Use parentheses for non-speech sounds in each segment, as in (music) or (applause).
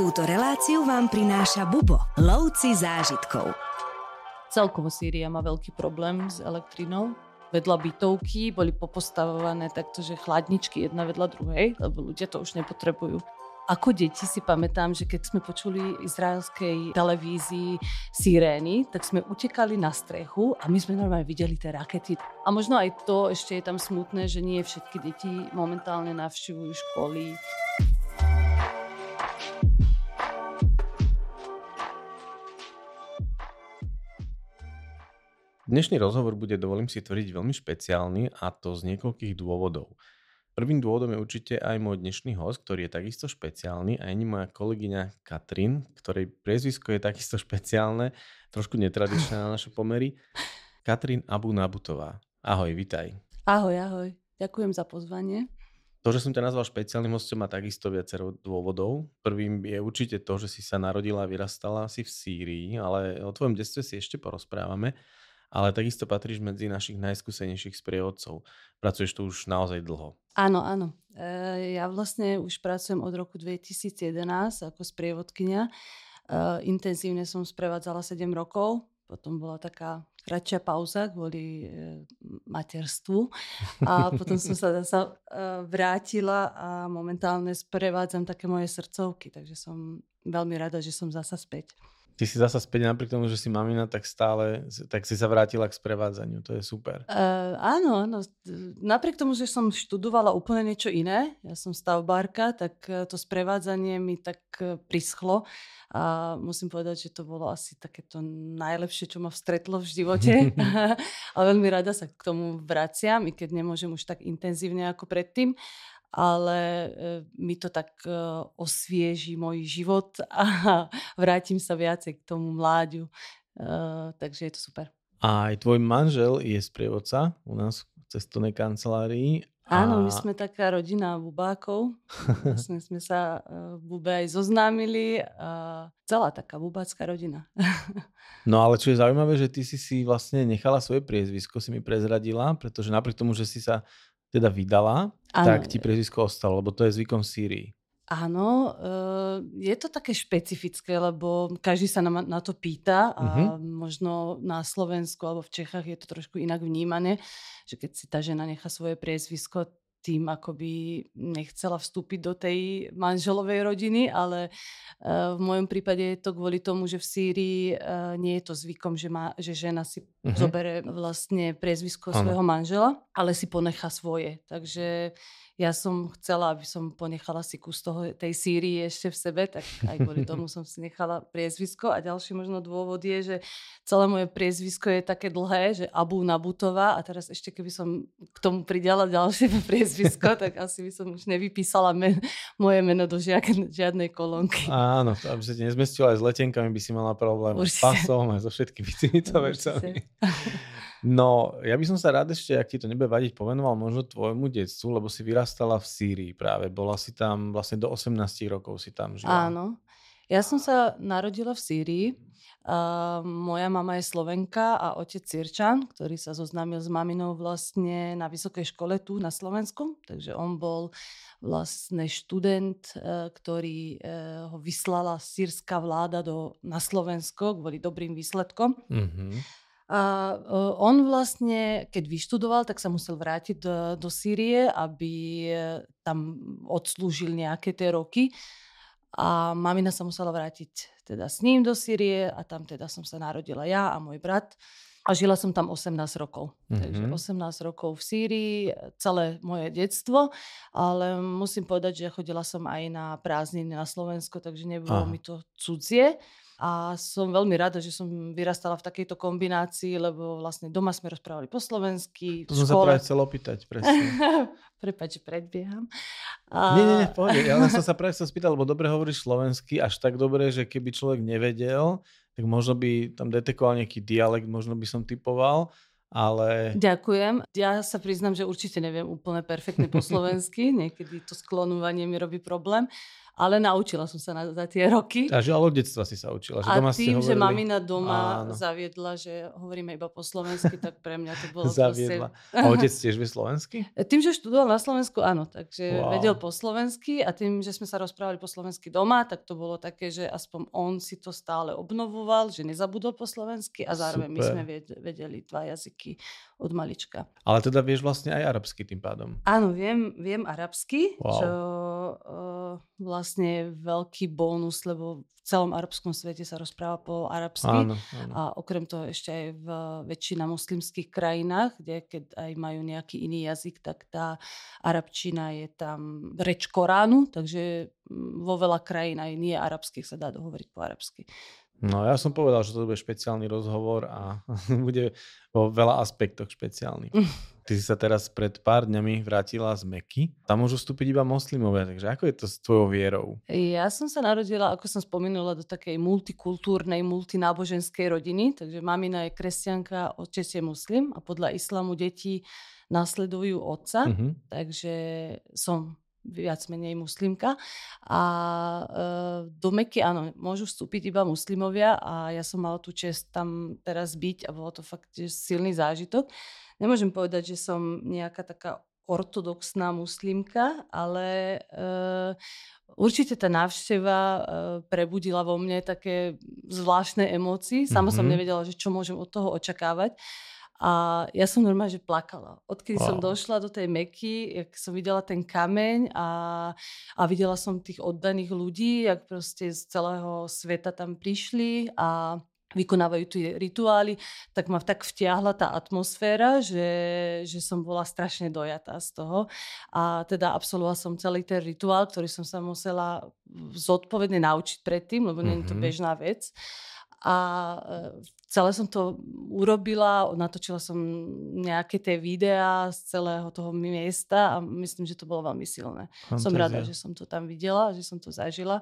Túto reláciu vám prináša Bubo, lovci zážitkov. Celkovo Sýria má veľký problém s elektrinou. Vedľa bytovky boli popostavované takto, že chladničky jedna vedľa druhej, lebo ľudia to už nepotrebujú. Ako deti si pamätám, že keď sme počuli izraelskej televízii sirény, tak sme utekali na strechu a my sme normálne videli tie rakety. A možno aj to ešte je tam smutné, že nie všetky deti momentálne navštevujú školy. Dnešný rozhovor bude, dovolím si tvrdiť, veľmi špeciálny a to z niekoľkých dôvodov. Prvým dôvodom je určite aj môj dnešný host, ktorý je takisto špeciálny a je moja kolegyňa Katrin, ktorej priezvisko je takisto špeciálne, trošku netradičné na naše pomery. Katrin Abu Nabutová. Ahoj, vitaj. Ahoj, ahoj. Ďakujem za pozvanie. To, že som ťa nazval špeciálnym hostom, má takisto viacero dôvodov. Prvým je určite to, že si sa narodila a vyrastala asi v Sýrii, ale o tvojom detstve si ešte porozprávame ale takisto patríš medzi našich najskúsenejších sprievodcov. Pracuješ tu už naozaj dlho. Áno, áno. E, ja vlastne už pracujem od roku 2011 ako sprievodkynia. E, intenzívne som sprevádzala 7 rokov, potom bola taká kratšia pauza kvôli e, materstvu a potom som sa zasa e, vrátila a momentálne sprevádzam také moje srdcovky, takže som veľmi rada, že som zasa späť ty si zasa späť napriek tomu, že si mamina, tak stále, tak si sa vrátila k sprevádzaniu. To je super. Uh, áno, áno. Napriek tomu, že som študovala úplne niečo iné, ja som stavbárka, tak e, to sprevádzanie mi tak e, prischlo a musím povedať, že to bolo asi takéto najlepšie, čo ma vstretlo v živote. (laughs) a veľmi rada sa k tomu vraciam, i keď nemôžem už tak intenzívne ako predtým ale e, mi to tak e, osvieži môj život (laughs) a vrátim sa viacej k tomu mláďu. E, takže je to super. A aj tvoj manžel je sprievodca u nás v cestovnej kancelárii. A... Áno, my sme taká rodina bubákov. Vlastne sme sa v Bube aj zoznámili. A celá taká bubácká rodina. (laughs) no ale čo je zaujímavé, že ty si si vlastne nechala svoje priezvisko, si mi prezradila, pretože napriek tomu, že si sa teda vydala, ano. tak ti prezvisko ostalo, lebo to je zvykom v Sýrii. Áno, eh, je to také špecifické, lebo každý sa na, na to pýta a uh-huh. možno na Slovensku alebo v Čechách je to trošku inak vnímané, že keď si tá žena nechá svoje priezvisko, tým akoby nechcela vstúpiť do tej manželovej rodiny, ale uh, v mojom prípade je to kvôli tomu, že v Sýrii uh, nie je to zvykom, že, má, že žena si uh-huh. zobere vlastne priezvisko svojho manžela, ale si ponecha svoje. Takže ja som chcela, aby som ponechala si kus toho, tej Sýrii ešte v sebe, tak aj kvôli tomu som si nechala priezvisko. A ďalší možno dôvod je, že celé moje priezvisko je také dlhé, že Abu Nabutová a teraz ešte keby som k tomu pridala ďalšie (laughs) priezvisko, tak asi by som už nevypísala men, moje meno do žiadnej, žiadnej kolónky. Áno, to, aby sa ti nezmestila aj s letenkami, by si mala problém Určite. s pasom a so všetkými týmito vecami. (laughs) No, ja by som sa rád ešte, ak ti to nebude vadiť, povenoval možno tvojmu detstvu, lebo si vyrastala v Sýrii práve. Bola si tam vlastne do 18 rokov si tam žila. Áno. Ja som sa narodila v Sýrii. Uh, moja mama je Slovenka a otec Sirčan, ktorý sa zoznámil s maminou vlastne na vysokej škole tu na Slovensku. Takže on bol vlastne študent, uh, ktorý uh, ho vyslala sírska vláda do, na Slovensko kvôli dobrým výsledkom. Mm-hmm. A on vlastne, keď vyštudoval, tak sa musel vrátiť do, do Sýrie, aby e, tam odslúžil nejaké tie roky. A mamina sa musela vrátiť teda s ním do Sýrie a tam teda som sa narodila ja a môj brat. A žila som tam 18 rokov. Mm-hmm. Takže 18 rokov v Sýrii, celé moje detstvo. Ale musím povedať, že chodila som aj na prázdniny na Slovensko, takže nebolo Aha. mi to cudzie. A som veľmi rada, že som vyrastala v takejto kombinácii, lebo vlastne doma sme rozprávali po slovensky. To som sa práve chcel opýtať, presne. (laughs) Prepač, že predbieham. A... Nie, nie, nie, pohode. Ja som sa práve chcel spýtať, lebo dobre hovoríš slovensky, až tak dobre, že keby človek nevedel, tak možno by tam detekoval nejaký dialekt, možno by som typoval, ale... Ďakujem. Ja sa priznam, že určite neviem úplne perfektne po (laughs) slovensky. Niekedy to sklonovanie mi robí problém ale naučila som sa na, za tie roky. A že ale od detstva si sa učila. Že a doma tým, ste že hovorili... mamina doma Áno. zaviedla, že hovoríme iba po slovensky, tak pre mňa to bolo Zaviedla. proste... A otec tiež vie slovensky? (laughs) Tým, že študoval na Slovensku, áno, takže Wow. vedel po slovensky a tým, že sme sa rozprávali po slovensky doma, tak to bolo také, že aspoň on si to stále obnovoval, že nezabudol po slovensky a zároveň my Super. sme ved- vedeli dva jazyky od malička. Ale teda vieš vlastne aj arabsky tým pádom. Áno, viem, viem arabsky, Wow. čo uh, vlastne je veľký bonus, lebo v celom arabskom svete sa rozpráva po arabsky. Áno, áno. A okrem toho ešte aj v väčšina muslimských krajinách, kde keď aj majú nejaký iný jazyk, tak tá arabčina je tam reč Koránu, takže vo veľa krajín aj nie arabských sa dá dohovoriť po arabsky. No ja som povedal, že to bude špeciálny rozhovor a (laughs) bude vo veľa aspektoch špeciálny. Ty si sa teraz pred pár dňami vrátila z Meky. Tam môžu vstúpiť iba moslimovia, takže ako je to s tvojou vierou? Ja som sa narodila, ako som spomenula, do takej multikultúrnej, multináboženskej rodiny, takže mamina je kresťanka, otec je muslim a podľa islamu deti nasledujú otca. Mhm. takže som viac menej muslimka. A e, do Meky, áno, môžu vstúpiť iba muslimovia a ja som mala tú čest tam teraz byť a bolo to fakt silný zážitok. Nemôžem povedať, že som nejaká taká ortodoxná muslimka, ale e, určite tá návšteva e, prebudila vo mne také zvláštne emócie. Sama som Mhm. nevedela, že čo môžem od toho očakávať. A ja som normálne, že plakala. Odkedy wow. som došla do tej Meky, jak som videla ten kameň a, a videla som tých oddaných ľudí, jak proste z celého sveta tam prišli a vykonávajú tie rituály, tak ma tak vtiahla tá atmosféra, že, že som bola strašne dojatá z toho. A teda absolvovala som celý ten rituál, ktorý som sa musela zodpovedne naučiť predtým, lebo nie je to Mhm. bežná vec. A e, celé som to urobila, natočila som nejaké tie videá z celého toho miesta a myslím, že to bolo veľmi silné. Som rada, že som to tam videla, že som to zažila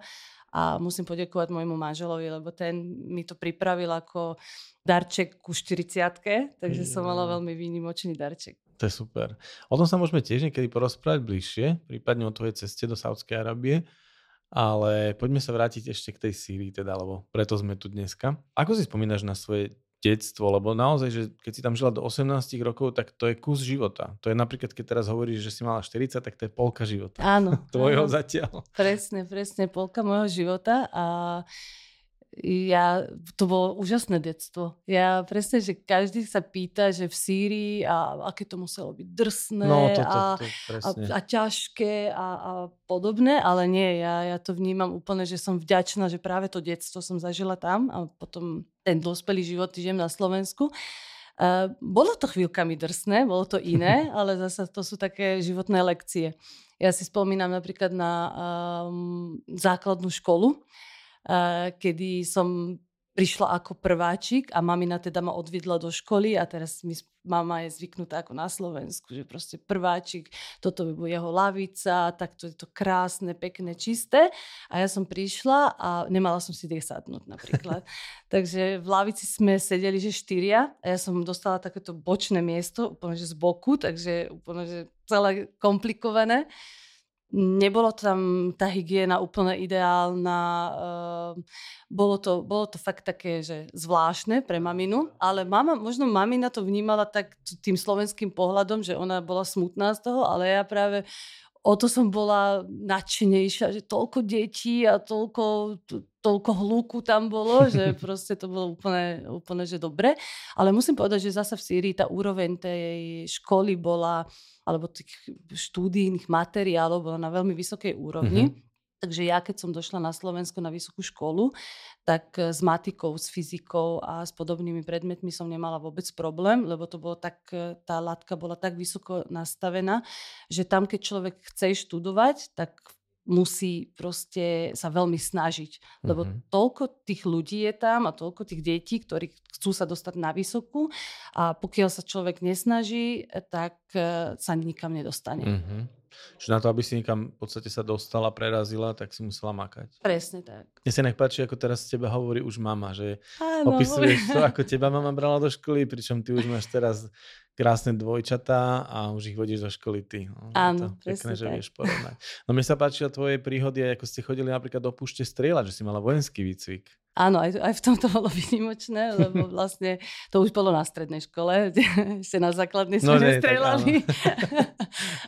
a musím poďakovať môjmu manželovi, lebo ten mi to pripravil ako darček ku 40 takže som mala veľmi výnimočný darček. To je super. O tom sa môžeme tiež niekedy porozprávať bližšie, prípadne o tvojej ceste do Saudskej Arábie. Ale poďme sa vrátiť ešte k tej Sýrii, teda, lebo preto sme tu dneska. Ako si spomínaš na svoje detstvo? Lebo naozaj, že keď si tam žila do 18 rokov, tak to je kus života. To je napríklad, keď teraz hovoríš, že si mala 40, tak to je polka života. Áno. (laughs) Tvojho áno. zatiaľ. Presne, presne, polka môjho života a ja, to bolo úžasné detstvo. Ja presne, že každý sa pýta, že v Sýrii a aké to muselo byť drsné No, to, to, a, to, a, a ťažké a, a podobné, ale nie, ja, ja to vnímam úplne, že som vďačná, že práve to detstvo som zažila tam a potom ten dospelý život žijem na Slovensku. Uh, bolo to chvíľkami drsné, bolo to iné, (laughs) ale zase to sú také životné lekcie. Ja si spomínam napríklad na um, základnú školu, kedy som prišla ako prváčik a mamina teda ma odviedla do školy a teraz mi, mama je zvyknutá ako na Slovensku, že proste prváčik, toto by bola jeho lavica, tak to je to krásne, pekné, čisté. A ja som prišla a nemala som si kde sadnúť napríklad. (laughs) Takže v lavici sme sedeli, že štyria a ja som dostala takéto bočné miesto, úplne že z boku, takže úplne že celé komplikované. Nebolo tam tá hygiena úplne ideálna, uh, bolo, to, bolo to fakt také, že zvláštne pre maminu, ale mama, možno mamina to vnímala tak tým slovenským pohľadom, že ona bola smutná z toho, ale ja práve o to som bola nadšenejšia, že toľko detí a toľko, to, toľko hluku tam bolo, že (laughs) proste to bolo úplne, úplne že dobre. Ale musím povedať, že zasa v Sýrii tá úroveň tej školy bola alebo tých štúdijných materiálov bola na veľmi vysokej úrovni. Mhm. Takže ja, keď som došla na Slovensko na vysokú školu, tak eh, s matikou, s fyzikou a s podobnými predmetmi som nemala vôbec problém, lebo to bolo tak, eh, tá látka bola tak vysoko nastavená, že tam, keď človek chce študovať, tak musí proste sa veľmi snažiť. Lebo Mhm. toľko tých ľudí je tam a toľko tých detí, ktorí chcú sa dostať na vysokú a pokiaľ sa človek nesnaží, tak eh, sa nikam nedostane. Mhm. Čiže na to, aby si niekam v podstate sa dostala, prerazila, tak si musela makať. Presne tak. Mne sa inak páči, ako teraz z teba hovorí už mama, že Áno. opisuješ to, ako teba mama brala do školy, pričom ty už máš teraz krásne dvojčatá a už ich vodíš do školy ty. No, Áno, to pekné, že vieš porovnať. No mne sa páčia tvoje príhody, ako ste chodili napríklad do púšte strieľať, že si mala vojenský výcvik. Áno, aj, aj v tomto (laughs) bolo výnimočné, lebo vlastne to už bolo na strednej škole, ešte (laughs) na základnej No (laughs) sme tak nestrelali.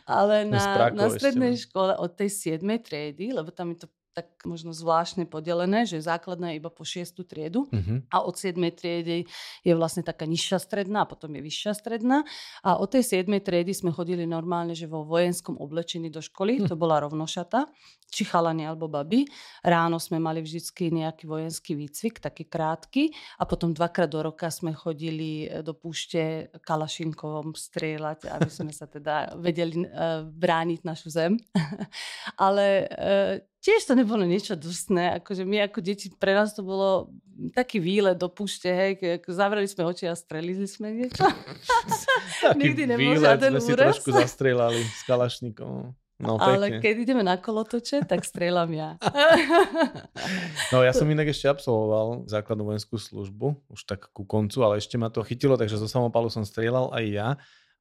Ale No, na, na ešte, strednej no. škole od tej 7. triedy, lebo tam je to tak možno zvláštne podelené, že základná je iba po 6. triedu Mhm. a od 7. triedy je vlastne taká nižšia stredná a potom je vyššia stredná. A od tej 7. triedy sme chodili normálne, že vo vojenskom oblečení do školy, Hm. to bola rovnošata, či chalani alebo baby. Ráno sme mali vždycky nejaký vojenský výcvik, taký krátky a potom dvakrát do roka sme chodili e, do púšte kalašinkovom strieľať, aby sme sa teda vedeli uh, brániť našu zem. (laughs) Ale uh, tiež to nebolo niečo dusné, akože my ako deti, pre nás to bolo taký výlet do púšte, hej, ke- zavreli sme oči a strelili sme niečo. (laughs) Nikdy nebol žiaden sme si úraz. trošku zastrieľali s kalašnikom. No Ale pekne. keď ideme na kolotoče, tak strieľam ja. (laughs) No ja som inak ešte absolvoval základnú vojenskú službu, už tak ku koncu, ale ešte ma to chytilo, takže zo samopalu som strieľal aj ja.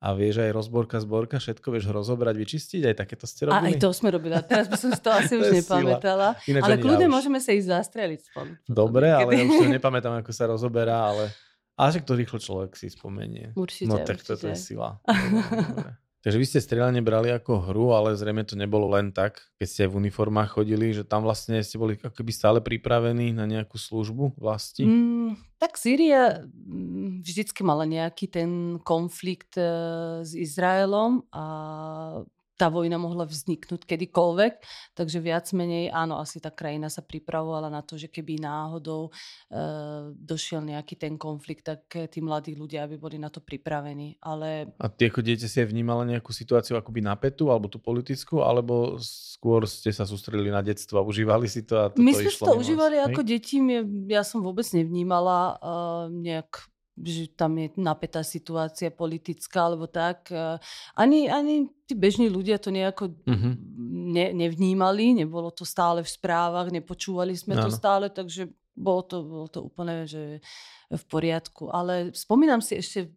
A vieš aj rozborka, zborka, všetko vieš rozobrať, vyčistiť, aj takéto ste A robili? aj to sme robili. A teraz by som si to (laughs) asi už nepamätala. Ináč Ale kľudne ja môžeme sa ísť zastreliť spolu. Dobre, ale ja už to nepamätám, ako sa rozoberá, ale... Ale však to rýchlo človek si spomenie. Určite, no tak toto je určite. sila. Dobre, (laughs) dobre. Takže vy ste strieľanie brali ako hru, ale zrejme to nebolo len tak, keď ste v uniformách chodili, že tam vlastne ste boli ako keby stále pripravení na nejakú službu vlasti. Mm, tak Sýria mm, vždycky mala nejaký ten konflikt e, s Izraelom a tá vojna mohla vzniknúť kedykoľvek, takže viac menej áno, asi tá krajina sa pripravovala na to, že keby náhodou e, došiel nejaký ten konflikt, tak e, tí mladí ľudia by boli na to pripravení. Ale A ty ako dieťa si aj vnímala nejakú situáciu akoby napätú, alebo tú politickú, alebo skôr ste sa sústredili na detstvo a užívali si to a My sme si to vás, užívali hej? ako deti, ja som vôbec nevnímala uh, nejak že tam je napätá situácia politická alebo tak. Uh, ani, ani tí bežní ľudia to nejako Mhm. ne, nevnímali, nebolo to stále v správach, nepočúvali sme to Áno. stále, takže bolo to, bolo to úplne že v poriadku. Ale spomínam si ešte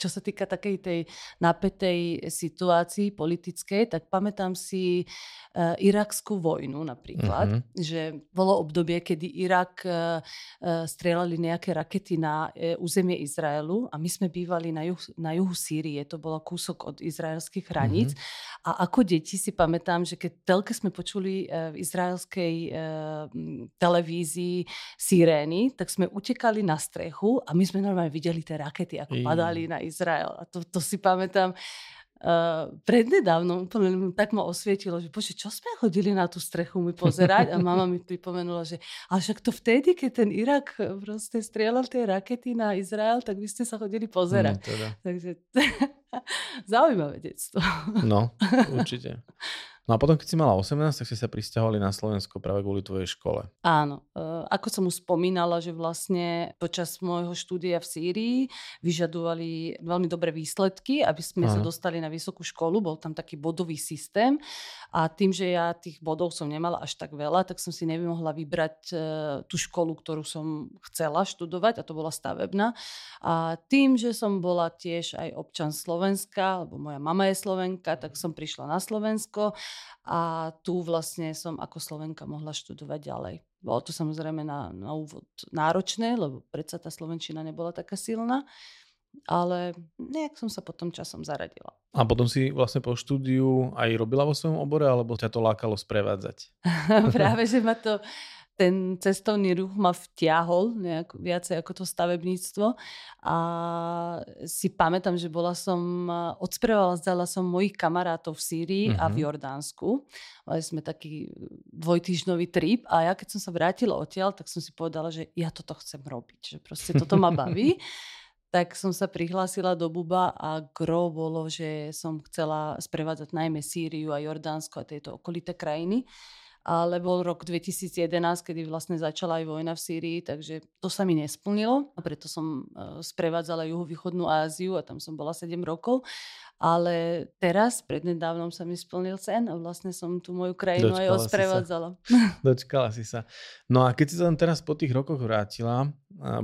čo sa týka takej tej napätej situácii politickej, tak pamätám si uh, irakskú vojnu napríklad, Mhm. že bolo obdobie, kedy Irak uh, uh, strieľali nejaké rakety na uh, územie Izraelu a my sme bývali na, juh, na juhu Sýrie, to bolo kúsok od izraelských hraníc a ako deti si pamätám, že keď telke sme počuli uh, v izraelskej uh, televízii sirény, tak sme utekali na strechu a my sme normálne videli tie rakety, ako Ej. padali na Izrael. A to, to si pamätám uh, prednedávno, úplne tak ma osvietilo, že bože, čo sme chodili na tú strechu mi pozerať? A mama mi pripomenula, že ale však to vtedy, keď ten Irak proste strieľal tie rakety na Izrael, tak vy ste sa chodili pozerať. Mm, teda. Takže (laughs) zaujímavé detstvo. No, (laughs) určite. No a potom, keď si mala 18, tak ste sa pristahovali na Slovensko práve kvôli tvojej škole. Áno, e, ako som už spomínala, že vlastne počas môjho štúdia v Sýrii vyžadovali veľmi dobré výsledky, aby sme sa Áno. dostali na vysokú školu, bol tam taký bodový systém a tým, že ja tých bodov som nemala až tak veľa, tak som si nemohla vybrať e, tú školu, ktorú som chcela študovať a to bola stavebná. A tým, že som bola tiež aj občan Slovenska, lebo moja mama je Slovenka, tak som prišla na Slovensko a tu vlastne som ako Slovenka mohla študovať ďalej. Bolo to samozrejme na, na úvod náročné, lebo predsa tá Slovenčina nebola taká silná, ale nejak som sa potom časom zaradila. A potom si vlastne po štúdiu aj robila vo svojom obore, alebo ťa to lákalo sprevádzať? (laughs) Práve, že ma to, ten cestovný ruch ma vtiahol nejak, viacej ako to stavebníctvo a si pamätám, že bola som, odsprevádzala som mojich kamarátov v Sýrii a v Mhm. Jordánsku. Mali sme taký dvojtýždňový trip a ja keď som sa vrátila odtiaľ, tak som si povedala, že ja toto chcem robiť, že proste toto ma baví. (laughs) tak som sa prihlásila do Buba a gro bolo, že som chcela sprevádzať najmä Sýriu a Jordánsko a tieto okolité krajiny. Ale bol rok 2011, kedy vlastne začala aj vojna v Sýrii, takže to sa mi nesplnilo a preto som e, sprevádzala juhovýchodnú Áziu a tam som bola 7 rokov. Ale teraz, prednedávnom sa mi splnil sen a vlastne som tú moju krajinu Dočkala aj osprevádzala. Si (laughs) (laughs) Dočkala si sa. No a keď si sa tam teraz po tých rokoch vrátila,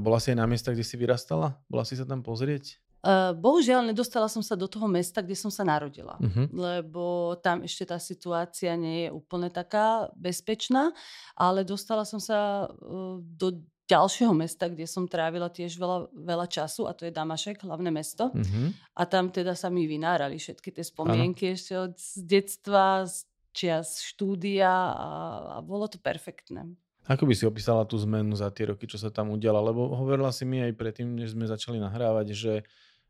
bola si aj na miestach, kde si vyrastala? Bola si sa tam pozrieť? Uh, bohužiaľ, nedostala som sa do toho mesta, kde som sa narodila, uh-huh. lebo tam ešte tá situácia nie je úplne taká bezpečná, ale dostala som sa uh, do ďalšieho mesta, kde som trávila tiež veľa, veľa času a to je Damašek, hlavné mesto. Uh-huh. A tam teda sa mi vynárali všetky tie spomienky ano. ešte od detstva, z čias štúdia a, a bolo to perfektné. Ako by si opísala tú zmenu za tie roky, čo sa tam udiala? Lebo hovorila si mi aj predtým, než sme začali nahrávať, že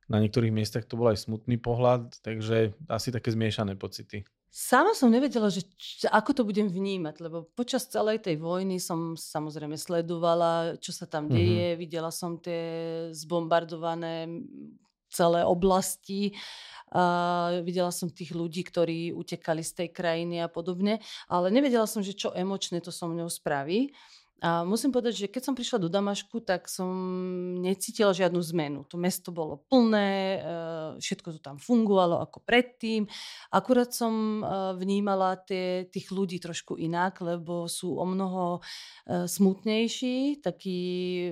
na niektorých miestach to bol aj smutný pohľad, takže asi také zmiešané pocity. Sama som nevedela, že č- ako to budem vnímať, lebo počas celej tej vojny som samozrejme sledovala, čo sa tam deje, mm-hmm. videla som tie zbombardované celé oblasti, uh, videla som tých ľudí, ktorí utekali z tej krajiny a podobne, ale nevedela som, že čo emočné to so mnou spraví. A musím povedať, že keď som prišla do Damašku, tak som necítila žiadnu zmenu. To mesto bolo plné, eh, všetko to tam fungovalo ako predtým. Akurát som eh, vnímala tie, tých ľudí trošku inak, lebo sú o mnoho eh, smutnejší, takí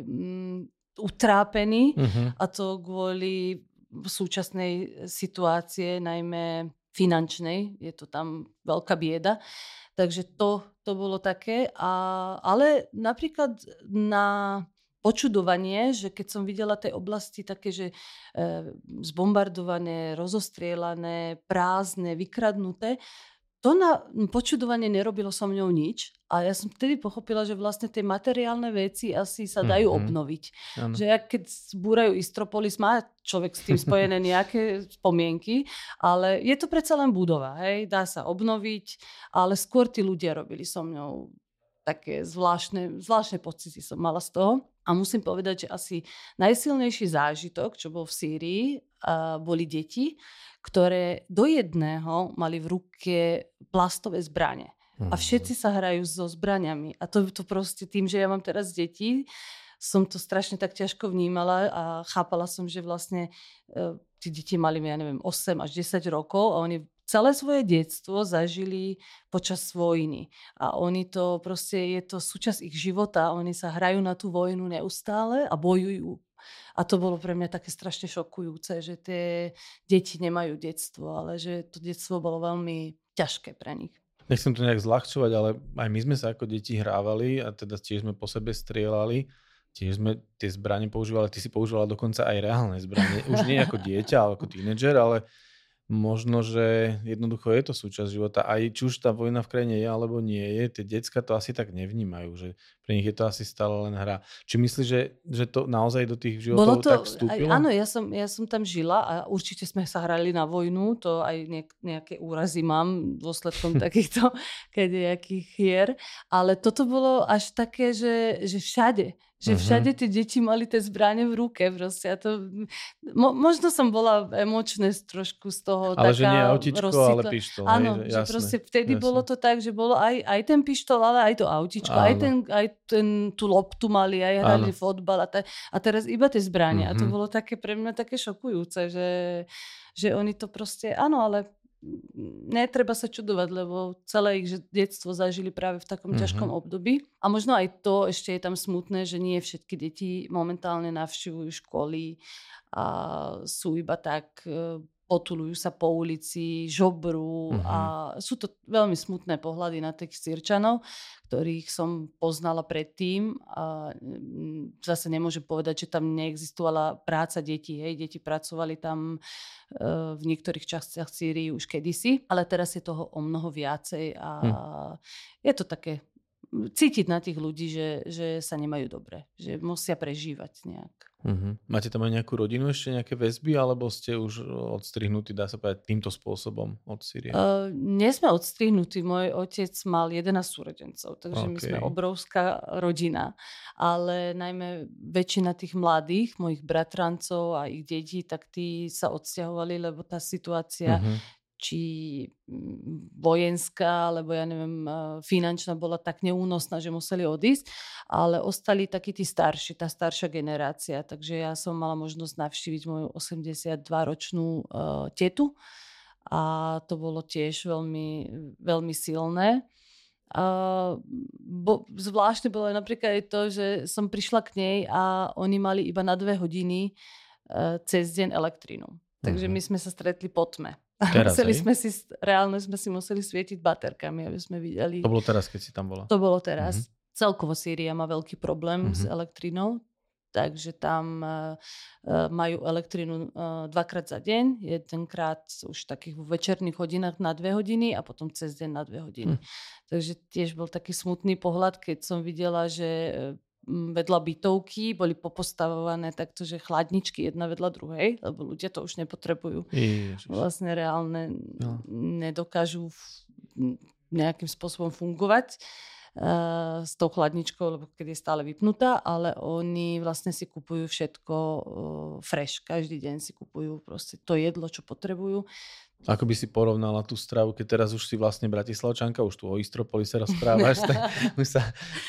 um, utrápení uh-huh. a to kvôli súčasnej situácie, najmä finančnej. Je to tam veľká bieda. Takže to, to bolo také. A, ale napríklad na počudovanie, že keď som videla tej oblasti také, že e, zbombardované, rozostrielané, prázdne, vykradnuté, to na počudovanie nerobilo so mňou nič a ja som vtedy pochopila, že vlastne tie materiálne veci asi sa dajú mm-hmm. obnoviť. Ano. Že ak keď zbúrajú Istropolis, má človek s tým spojené nejaké spomienky, ale je to predsa len budova, hej, dá sa obnoviť, ale skôr tí ľudia robili so mňou také zvláštne, zvláštne pocity som mala z toho. A musím povedať, že asi najsilnejší zážitok, čo bol v Sýrii, boli deti, ktoré do jedného mali v ruke plastové zbranie. A mhm. všetci sa hrajú so zbraniami. A to, to proste tým, že ja mám teraz deti, som to strašne tak ťažko vnímala a chápala som, že vlastne uh, tí deti mali, ja neviem, 8 až 10 rokov a oni celé svoje detstvo zažili počas vojny. A oni to proste, je to súčasť ich života. Oni sa hrajú na tú vojnu neustále a bojujú. A to bolo pre mňa také strašne šokujúce, že tie deti nemajú detstvo, ale že to detstvo bolo veľmi ťažké pre nich. Nechcem to nejak zľahčovať, ale aj my sme sa ako deti hrávali a teda tiež sme po sebe strieľali. Tiež sme tie zbranie používali, ty si používala dokonca aj reálne zbranie. Už nie ako dieťa, ale ako tínedžer, ale možno, že jednoducho je to súčasť života. Aj či už tá vojna v krajine je alebo nie je, tie decka to asi tak nevnímajú, že pre nich je to asi stále len hra. Či myslíš, že, že to naozaj do tých životov Bolo to, tak vstúpilo? Aj, áno, ja som, ja som tam žila a určite sme sa hrali na vojnu, to aj nejak, nejaké úrazy mám dôsledkom (laughs) takýchto nejakých hier, ale toto bolo až také, že, že všade, že mhm. všade tie deti mali tie zbranie v ruke proste. A to, mo, možno som bola emočné trošku z toho ale taká že nie autičko, rozsýtla. ale pištol. Áno, hej, že, že proste vtedy jasne. bolo to tak, že bolo aj, aj ten pištol, ale aj to autičko, aj, ten, aj ten, tú loptu mali, aj hrali Áno. fotbal a, ta, a teraz iba tie zbranie. Mm-hmm. A to mhm. bolo také pre mňa také šokujúce, že, že oni to proste, áno, ale netreba sa čudovať, lebo celé ich detstvo zažili práve v takom mm-hmm. ťažkom období. A možno aj to ešte je tam smutné, že nie všetky deti momentálne navštevujú školy a sú iba tak potulujú sa po ulici, žobru uh-huh. a sú to veľmi smutné pohľady na tých sírčanov, ktorých som poznala predtým a mm, zase nemôžem povedať, že tam neexistovala práca detí. Hej, deti pracovali tam e, v niektorých častiach Sýrii už kedysi, ale teraz je toho o mnoho viacej a uh-huh. je to také cítiť na tých ľudí, že, že sa nemajú dobre, že musia prežívať nejak. Uh-huh. Máte tam aj nejakú rodinu, ešte nejaké väzby, alebo ste už odstrihnutí, dá sa povedať, týmto spôsobom od Syrie? Uh, nie sme odstrihnutí. Môj otec mal 11 súrodencov, takže okay. my sme obrovská rodina. Ale najmä väčšina tých mladých, mojich bratrancov a ich detí, tak tí sa odsťahovali, lebo tá situácia uh-huh či vojenská, alebo ja neviem, finančná bola tak neúnosná, že museli odísť, ale ostali takí tí starší, tá staršia generácia. Takže ja som mala možnosť navštíviť moju 82-ročnú uh, tetu a to bolo tiež veľmi, veľmi silné. Uh, bo, zvláštne bolo napríklad aj to, že som prišla k nej a oni mali iba na dve hodiny uh, cez deň elektrínu. Takže uh-huh. my sme sa stretli po tme. Teraz, museli sme si, reálne sme si museli svietiť baterkami, aby sme videli. To bolo teraz, keď si tam bola? To bolo teraz. Uh-huh. Celkovo Sýria má veľký problém uh-huh. s elektrinou, takže tam uh, majú elektrínu uh, dvakrát za deň, jedenkrát už takých v večerných hodinách na dve hodiny a potom cez deň na dve hodiny. Uh-huh. Takže tiež bol taký smutný pohľad, keď som videla, že vedľa bytovky boli popostavované takto, že chladničky jedna vedľa druhej, lebo ľudia to už nepotrebujú. Ježiš. Vlastne reálne no. nedokážu nejakým spôsobom fungovať uh, s tou chladničkou, lebo keď je stále vypnutá, ale oni vlastne si kupujú všetko uh, fresh. Každý deň si kupujú proste to jedlo, čo potrebujú. Ako by si porovnala tú stravu, keď teraz už si vlastne Bratislavčanka, už tu o Istropoli sa rozprávaš, tak (laughs) už sa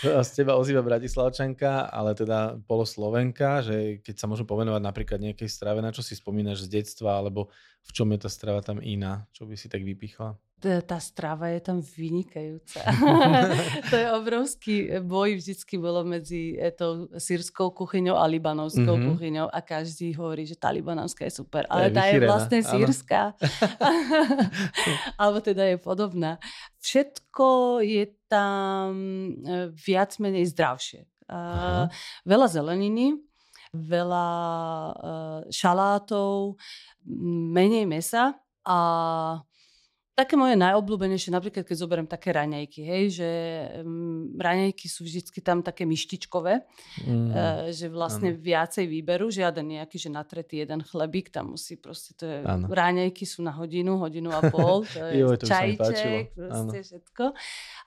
z teba ozýva Bratislavčanka, ale teda poloslovenka, že keď sa môžem pomenovať napríklad nejakej strave, na čo si spomínaš z detstva, alebo v čom je tá strava tam iná, čo by si tak vypichla? tá strava je tam vynikajúca. (laughs) to je obrovský boj vždycky bolo medzi e, tou sírskou kuchyňou a libanovskou mm-hmm. kuchyňou a každý hovorí, že tá libanovská je super, ale je tá je vlastne sírska. (laughs) (laughs) Alebo teda je podobná. Všetko je tam e, viac menej zdravšie. Uh, veľa zeleniny, veľa uh, šalátov, menej mesa a Také moje najobľúbenejšie, napríklad keď zoberiem také raňajky, hej, že um, raňajky sú vždycky tam také myštičkové, mm, uh, že vlastne ano. viacej výberu, žiaden nejaký, že natretý jeden chlebík, tam musí proste, to je, ano. raňajky sú na hodinu, hodinu a pol, to (laughs) je jo, to čajček, proste ano. všetko.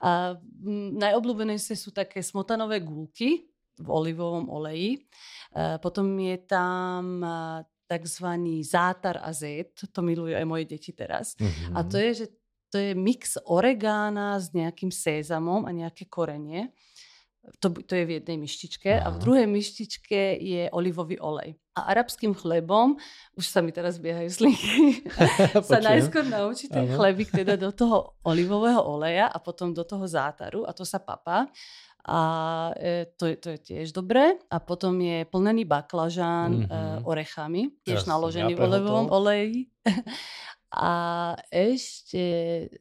A um, najobľúbenejšie sú také smotanové gulky v olivovom oleji. Uh, potom je tam uh, tzv. zátar a zet, to milujú aj moje deti teraz. Mm-hmm. A to je, že to je mix oregána s nejakým sézamom a nejaké korenie. To, to je v jednej myštičke Aha. a v druhej myštičke je olivový olej. A arabským chlebom, už sa mi teraz biehajú slinky, (laughs) sa najskôr naučí ten chlebík teda do toho olivového oleja a potom do toho zátaru a to sa papá a e, to, je, to je tiež dobré. A potom je plnený baklažán mm-hmm. e, orechami, tiež Jasne, naložený v olevovom oleji. a ešte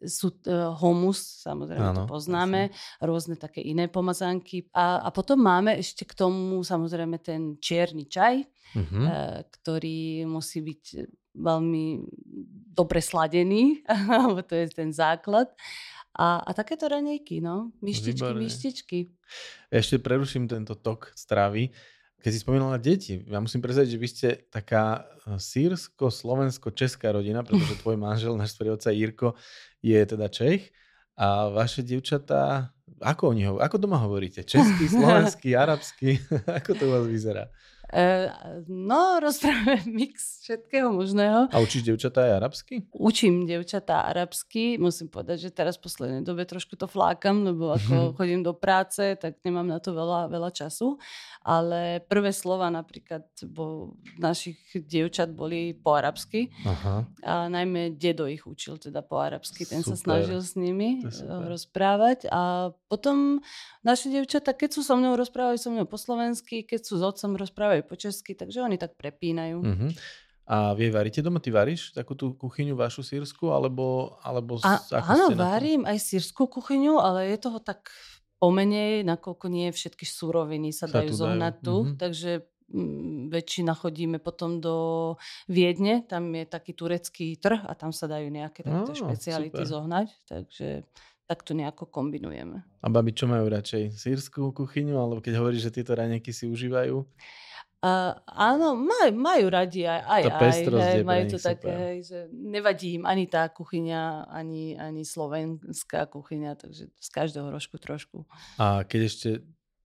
sú e, humus, samozrejme ano, to poznáme, jasne. rôzne také iné pomazánky. A, a potom máme ešte k tomu samozrejme ten čierny čaj, mm-hmm. e, ktorý musí byť veľmi dobre sladený, (laughs) lebo to je ten základ. A, a takéto ranejky, no. Myštičky, Výborné. myštičky. Ešte preruším tento tok stravy. Keď si spomínala deti, ja musím prezrieť, že vy ste taká e, sírsko-slovensko-česká rodina, pretože (laughs) tvoj manžel, náš sprievodca Jirko, je teda Čech a vaše dievčatá, ako o nich Ako doma hovoríte? Český, (laughs) slovenský, arabský? (laughs) ako to u vás vyzerá? Uh, no, (laughs) rozprávame mix všetkého možného. A učíš devčatá aj arabsky? Učím devčatá arabsky. Musím povedať, že teraz v poslednej dobe trošku to flákam, lebo (laughs) ako chodím do práce, tak nemám na to veľa, veľa času. Ale prvé slova napríklad bo našich dievčat boli po arabsky. Aha. A najmä dedo ich učil teda po arabsky. Ten super. sa snažil s nimi rozprávať. A potom naše dievčatá, keď sú so mnou, rozprávajú so mnou po slovensky, keď sú s otcom, rozprávajú rozprávajú po česky, takže oni tak prepínajú. Uh-huh. A vy varíte doma? Ty varíš takú tú kuchyňu vašu sírsku? Alebo, alebo A, áno, varím aj sírskú kuchyňu, ale je toho tak pomenej, nakoľko nie všetky súroviny sa, sa dajú zohnať tu. Uh-huh. Takže m, väčšina chodíme potom do Viedne, tam je taký turecký trh a tam sa dajú nejaké takéto oh, špeciality super. zohnať. Takže tak to nejako kombinujeme. A babi, čo majú radšej? Sírskú kuchyňu? Alebo keď hovoríš, že tieto raňajky si užívajú? Uh, áno, maj, majú radi aj, aj, aj hej, majú to také, hej, že nevadí im ani tá kuchyňa, ani, ani slovenská kuchyňa, takže z každého rožku trošku. A keď ešte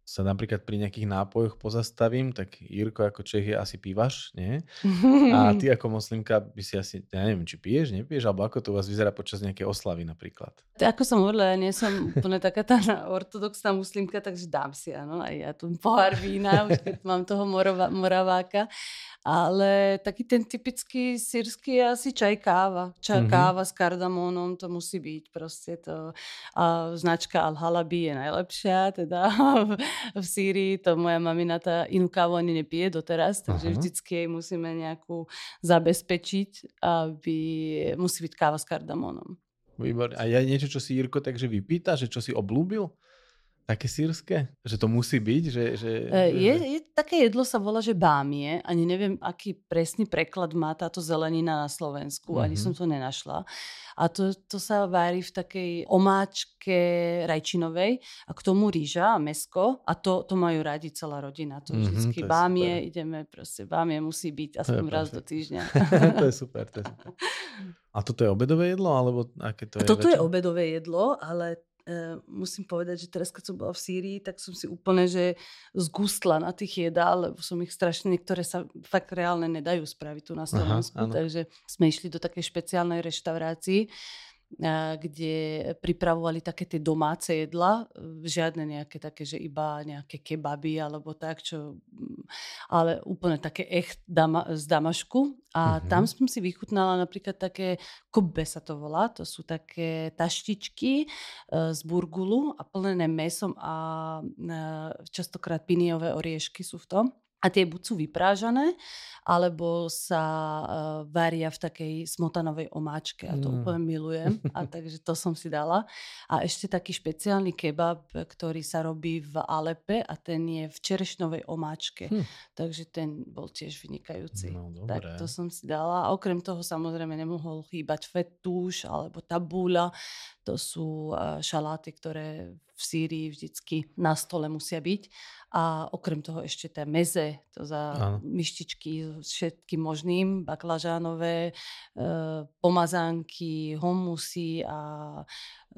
sa napríklad pri nejakých nápojoch pozastavím, tak Jirko ako Čech je asi pívaš, nie? A (laughs) ty ako moslimka by si asi, ja neviem, či piješ, nepiješ, alebo ako to u vás vyzerá počas nejakej oslavy napríklad? Ako som hovorila, ja nie som úplne taká tá (laughs) ortodoxná muslimka, takže dám si, áno, aj ja tu pohár vína, už keď mám toho morova, moraváka. Ale taký ten typický sírsky je asi čaj káva. Čaj mm-hmm. káva s kardamónom, to musí byť proste to. A značka Al-Halabi je najlepšia, teda (laughs) (laughs) v, Sýrii. To moja mamina tá inú kávu ani nepije doteraz, takže uh-huh. vždycky jej musíme nejakú zabezpečiť, aby musí byť káva s kardamónom. Výborné. A je niečo, čo si Jirko takže vypýta, že čo si oblúbil? Také sírske? Že to musí byť? Že, že, e, je, je, také jedlo sa volá, že bámie. Ani neviem, aký presný preklad má táto zelenina na Slovensku. Mm-hmm. Ani mhm. som to nenašla. A to, to sa vári v takej omáčke rajčinovej a k tomu rýža a mesko. A to, to majú radi celá rodina. To mm-hmm, vždycky to bámie, super. ideme proste, bámie musí byť aspoň raz do týždňa. (laughs) to je super. To je super. A toto je obedové jedlo? Alebo aké to je Toto večer? je obedové jedlo, ale Uh, musím povedať, že teraz, keď som bola v Sýrii, tak som si úplne, že zgustla na tých jedál, lebo som ich strašne, niektoré sa fakt reálne nedajú spraviť tu na Slovensku, Aha, takže sme išli do takej špeciálnej reštaurácii, kde pripravovali také tie domáce jedla, žiadne nejaké také, že iba nejaké kebaby alebo tak, čo, ale úplne také echt dama, z Damašku. A mm-hmm. tam som si vychutnala napríklad také, kubbe sa to volá, to sú také taštičky e, z burgulu a plnené mesom a e, častokrát piniové oriešky sú v tom. A tie buď sú vyprážané, alebo sa uh, varia v takej smotanovej omáčke. A to mm. úplne milujem. A (laughs) takže to som si dala. A ešte taký špeciálny kebab, ktorý sa robí v Alepe a ten je v čerešnovej omáčke. Hm. Takže ten bol tiež vynikajúci. No, tak to som si dala. A okrem toho samozrejme nemohol chýbať fetúš alebo tabúľa. To sú šaláty, ktoré v Sýrii vždycky na stole musia byť. A okrem toho ešte tie meze, to za Áno. myštičky s všetkým možným, baklažánové, e, pomazánky, humusy a,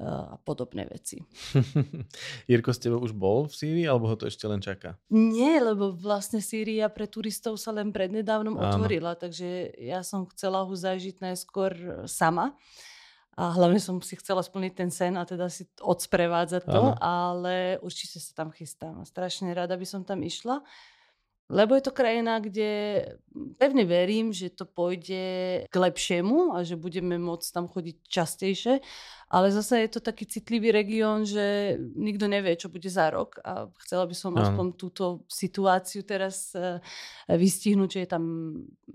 e, a podobné veci. (laughs) Jirko s tebou už bol v Sýrii, alebo ho to ešte len čaká? Nie, lebo vlastne Sýria pre turistov sa len prednedávnom otvorila, takže ja som chcela ho zažiť najskôr sama a hlavne som si chcela splniť ten sen a teda si odsprevádzať to, ano. ale určite sa tam chystám. Strašne rada by som tam išla, lebo je to krajina, kde pevne verím, že to pôjde k lepšiemu a že budeme môcť tam chodiť častejšie ale zase je to taký citlivý región, že nikto nevie, čo bude za rok a chcela by som no. aspoň túto situáciu teraz uh, vystihnúť, že je tam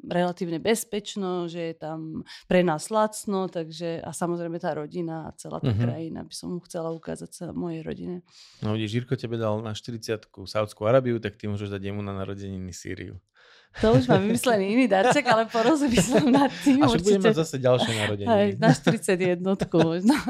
relatívne bezpečno, že je tam pre nás lacno, takže a samozrejme tá rodina a celá tá uh-huh. krajina by som mu chcela ukázať sa mojej rodine. No vidíš, Žírko tebe dal na 40 Saudskú Arabiu, tak ty môžeš dať jemu na narodeniny Sýriu. To už mám vymyslený iný darček, ale porozmyslím nad tým. A určite. budeme mať zase ďalšie narodenie. Aj, na 41 možno. (laughs)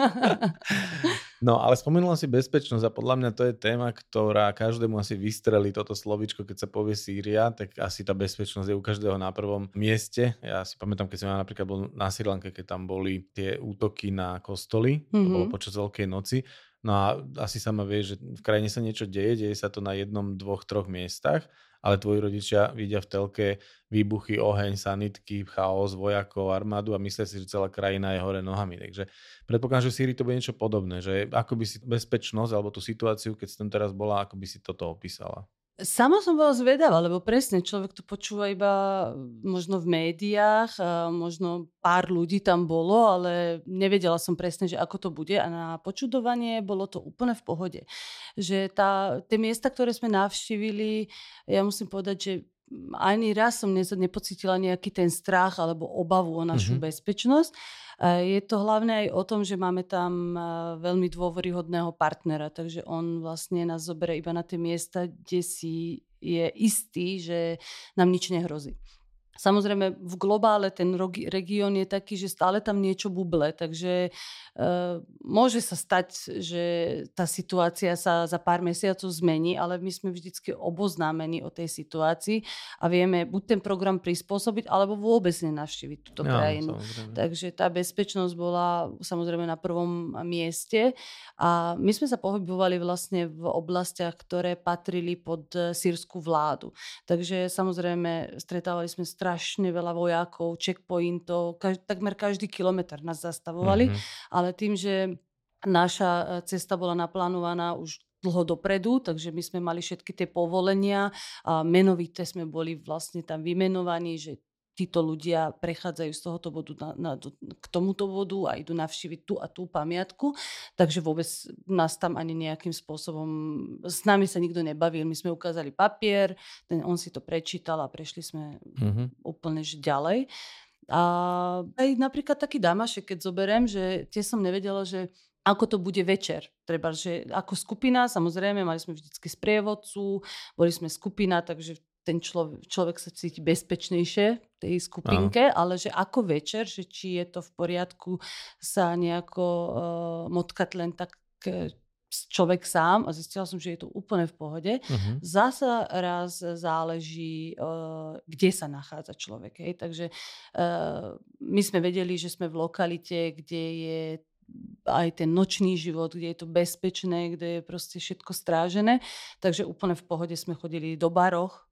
No, ale spomenula si bezpečnosť a podľa mňa to je téma, ktorá každému asi vystrelí toto slovičko, keď sa povie Sýria, tak asi tá bezpečnosť je u každého na prvom mieste. Ja si pamätám, keď som ja napríklad bol na Sri Lanke, keď tam boli tie útoky na kostoly, mm-hmm. to bolo mhm. počas Veľkej noci. No a asi sa ma vie, že v krajine sa niečo deje, deje sa to na jednom, dvoch, troch miestach ale tvoji rodičia vidia v telke výbuchy, oheň, sanitky, chaos, vojakov, armádu a myslia si, že celá krajina je hore nohami. Takže predpokladám, že v Sýrii to bude niečo podobné, že ako by si bezpečnosť alebo tú situáciu, keď si tam teraz bola, ako by si toto opísala. Sama som bola zvedavá, lebo presne človek to počúva iba možno v médiách, možno pár ľudí tam bolo, ale nevedela som presne, že ako to bude a na počudovanie bolo to úplne v pohode. Že tá, tie miesta, ktoré sme navštívili, ja musím povedať, že ani raz som nepocítila nejaký ten strach alebo obavu o našu mm-hmm. bezpečnosť. Je to hlavne aj o tom, že máme tam veľmi dôveryhodného partnera, takže on vlastne nás zoberie iba na tie miesta, kde si je istý, že nám nič nehrozí. Samozrejme, v globále ten región je taký, že stále tam niečo buble, takže uh, môže sa stať, že tá situácia sa za pár mesiacov zmení, ale my sme vždycky oboznámení o tej situácii a vieme buď ten program prispôsobiť, alebo vôbec nenavštíviť túto ja, krajinu. Samozrejme. Takže tá bezpečnosť bola samozrejme na prvom mieste a my sme sa pohybovali vlastne v oblastiach, ktoré patrili pod sírskú vládu. Takže samozrejme stretávali sme strašne strašne veľa vojakov, checkpointov, kaž, takmer každý kilometr nás zastavovali, mm-hmm. ale tým, že naša e, cesta bola naplánovaná už dlho dopredu, takže my sme mali všetky tie povolenia a menovité sme boli vlastne tam vymenovaní, že títo ľudia prechádzajú z tohoto bodu na, na, k tomuto bodu a idú navštíviť tú a tú pamiatku. Takže vôbec nás tam ani nejakým spôsobom, s nami sa nikto nebavil. My sme ukázali papier, ten, on si to prečítal a prešli sme mm-hmm. úplne že ďalej. A aj napríklad taký Damašek, keď zoberiem, že tie som nevedela, že ako to bude večer. Treba, že ako skupina, samozrejme, mali sme vždycky sprievodcu, boli sme skupina, takže ten človek, človek sa cíti bezpečnejšie tej skupinke, Aha. ale že ako večer, že či je to v poriadku sa nejako uh, motkať len tak uh, človek sám a zistila som, že je to úplne v pohode. Uh-huh. Zasa raz záleží, uh, kde sa nachádza človek. Hej. Takže uh, my sme vedeli, že sme v lokalite, kde je aj ten nočný život, kde je to bezpečné, kde je proste všetko strážené. Takže úplne v pohode sme chodili do baroch,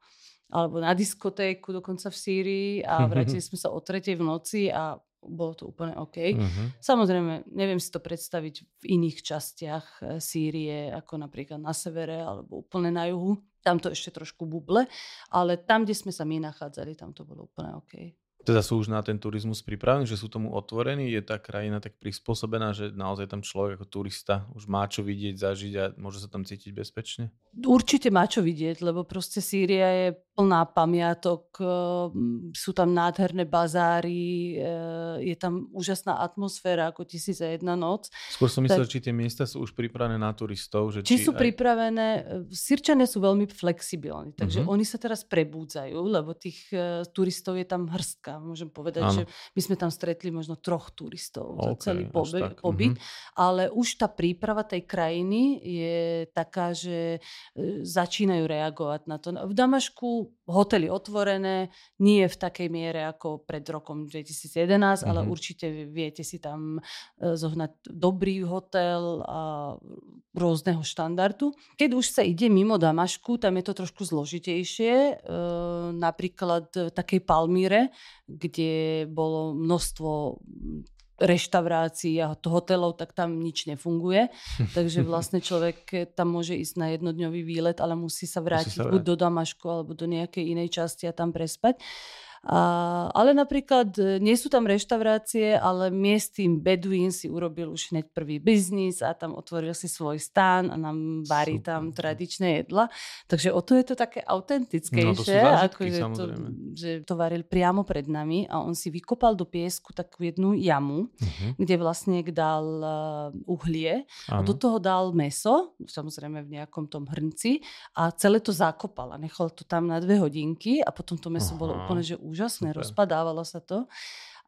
alebo na diskotéku dokonca v Sýrii a vrátili sme sa o tretej v noci a bolo to úplne OK. Uh-huh. Samozrejme, neviem si to predstaviť v iných častiach eh, Sýrie, ako napríklad na severe alebo úplne na juhu. Tam to ešte trošku buble, ale tam, kde sme sa my nachádzali, tam to bolo úplne OK. Teda sú už na ten turizmus pripravení, že sú tomu otvorení? Je tá krajina tak prispôsobená, že naozaj tam človek ako turista už má čo vidieť, zažiť a môže sa tam cítiť bezpečne? Určite má čo vidieť, lebo proste Sýria je plná pamiatok, ehm, sú tam nádherné bazáry, ehm, je tam úžasná atmosféra ako tisíc a jedna noc. Skôr som myslel, tak, či tie miesta sú už pripravené na turistov. Že či, či sú aj... pripravené, Sýrčania sú veľmi flexibilní, takže uh-huh. oni sa teraz prebúdzajú, lebo tých turistov je tam hrstka. Môžem povedať, ano. že my sme tam stretli možno troch turistov okay, za celý pobyt, pobyt uh-huh. ale už tá príprava tej krajiny je taká, že začínajú reagovať na to. V Damašku hotely otvorené, nie v takej miere ako pred rokom 2011, mm-hmm. ale mhm. určite viete si tam e, zohnať dobrý hotel a rôzneho štandardu. Keď už sa ide mimo Damašku, tam je to trošku zložitejšie. E, napríklad v takej Palmíre, kde bolo množstvo reštaurácií a hotelov, tak tam nič nefunguje. (laughs) Takže vlastne človek tam môže ísť na jednodňový výlet, ale musí sa vrátiť musí sa vrátiť. buď do Damašku alebo do nejakej inej časti a tam prespať. A, ale napríklad e, nie sú tam reštaurácie, ale miestým Beduín si urobil už hneď prvý biznis a tam otvoril si svoj stán a nám varí Super. tam tradičné jedla. Takže o to je to také autentickejšie, no, to ako že to, že to varil priamo pred nami a on si vykopal do piesku takú jednu jamu, uh-huh. kde vlastne dal uh, uhlie uh-huh. a do toho dal meso, samozrejme v nejakom tom hrnci a celé to zakopal a nechal to tam na dve hodinky a potom to meso uh-huh. bolo úplne že úžasné, Super. rozpadávalo sa to.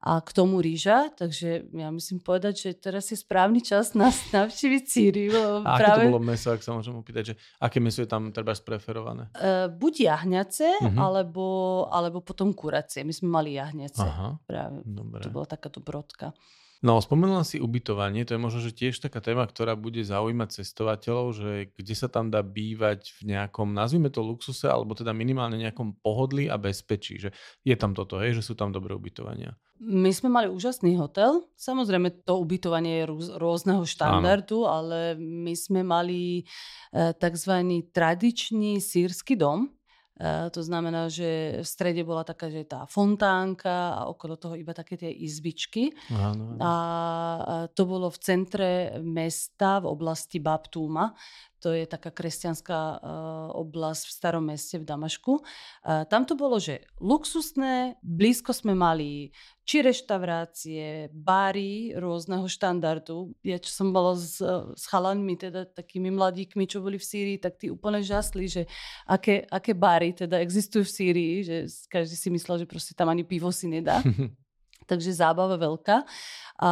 A k tomu rýža, takže ja musím povedať, že teraz je správny čas nás navštíviť Sýriu. A práve... aké to bolo meso, ak sa môžem opýtať, že aké meso je tam treba spreferované? Uh, buď jahňace, uh-huh. alebo, alebo potom kuracie. My sme mali jahňace. Aha, práve. Dobre. To bola takáto brodka. No, spomenula si ubytovanie, to je možno, že tiež taká téma, ktorá bude zaujímať cestovateľov, že kde sa tam dá bývať v nejakom, nazvime to luxuse, alebo teda minimálne nejakom pohodlí a bezpečí, že je tam toto, hej, že sú tam dobré ubytovania. My sme mali úžasný hotel, samozrejme to ubytovanie je rôzneho štandardu, Áno. ale my sme mali e, tzv. tradičný sírsky dom, to znamená, že v strede bola taká, že tá fontánka a okolo toho iba také tie izbičky. Áno, áno. A to bolo v centre mesta v oblasti Baptúma. To je taká kresťanská uh, oblasť v starom meste v Damašku. Uh, tam to bolo, že luxusné, blízko sme mali či reštaurácie, bary rôzneho štandardu. Ja čo som bola s, s chalanmi, teda takými mladíkmi, čo boli v Sýrii, tak tí úplne žasli, že aké, aké bary teda existujú v Sýrii, že každý si myslel, že proste tam ani pivo si nedá. (laughs) Takže zábava veľká. A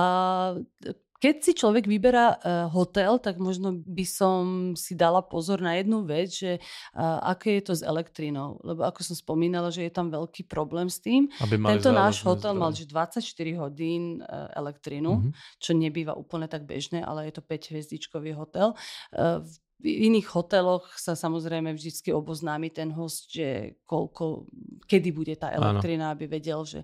keď si človek vyberá uh, hotel, tak možno by som si dala pozor na jednu vec, že uh, aké je to s elektrínou. Lebo ako som spomínala, že je tam veľký problém s tým. Aby Tento náš hotel zdroje. mal že 24 hodín uh, elektrínu, mm-hmm. čo nebýva úplne tak bežné, ale je to 5 hviezdičkový hotel. Uh, v iných hoteloch sa samozrejme vždy oboznámi ten host, že koľko, kedy bude tá elektrina, aby vedel, že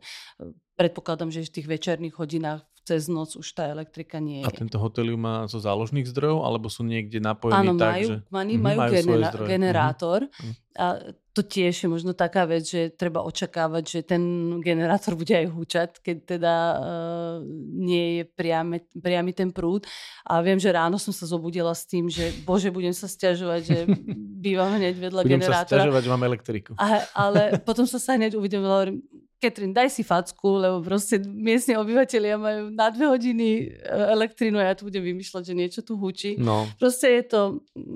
predpokladám, že v tých večerných hodinách cez noc už tá elektrika nie je. A tento hotel má zo záložných zdrojov, alebo sú niekde napojení Áno, tak, majú, že... majú, mm majú, genera- generátor. mm A to tiež je možno taká vec, že treba očakávať, že ten generátor bude aj húčať, keď teda uh, nie je priame, priamy ten prúd. A viem, že ráno som sa zobudila s tým, že bože, budem sa stiažovať, že (laughs) bývam hneď vedľa budem generátora. Budem sa stiažovať, že mám elektriku. A, ale potom som sa hneď uvedomila, Katrin, daj si facku, lebo proste miestne obyvateľia majú na dve hodiny e, elektrínu a ja tu budem vymýšľať, že niečo tu hučí. No. Proste je to...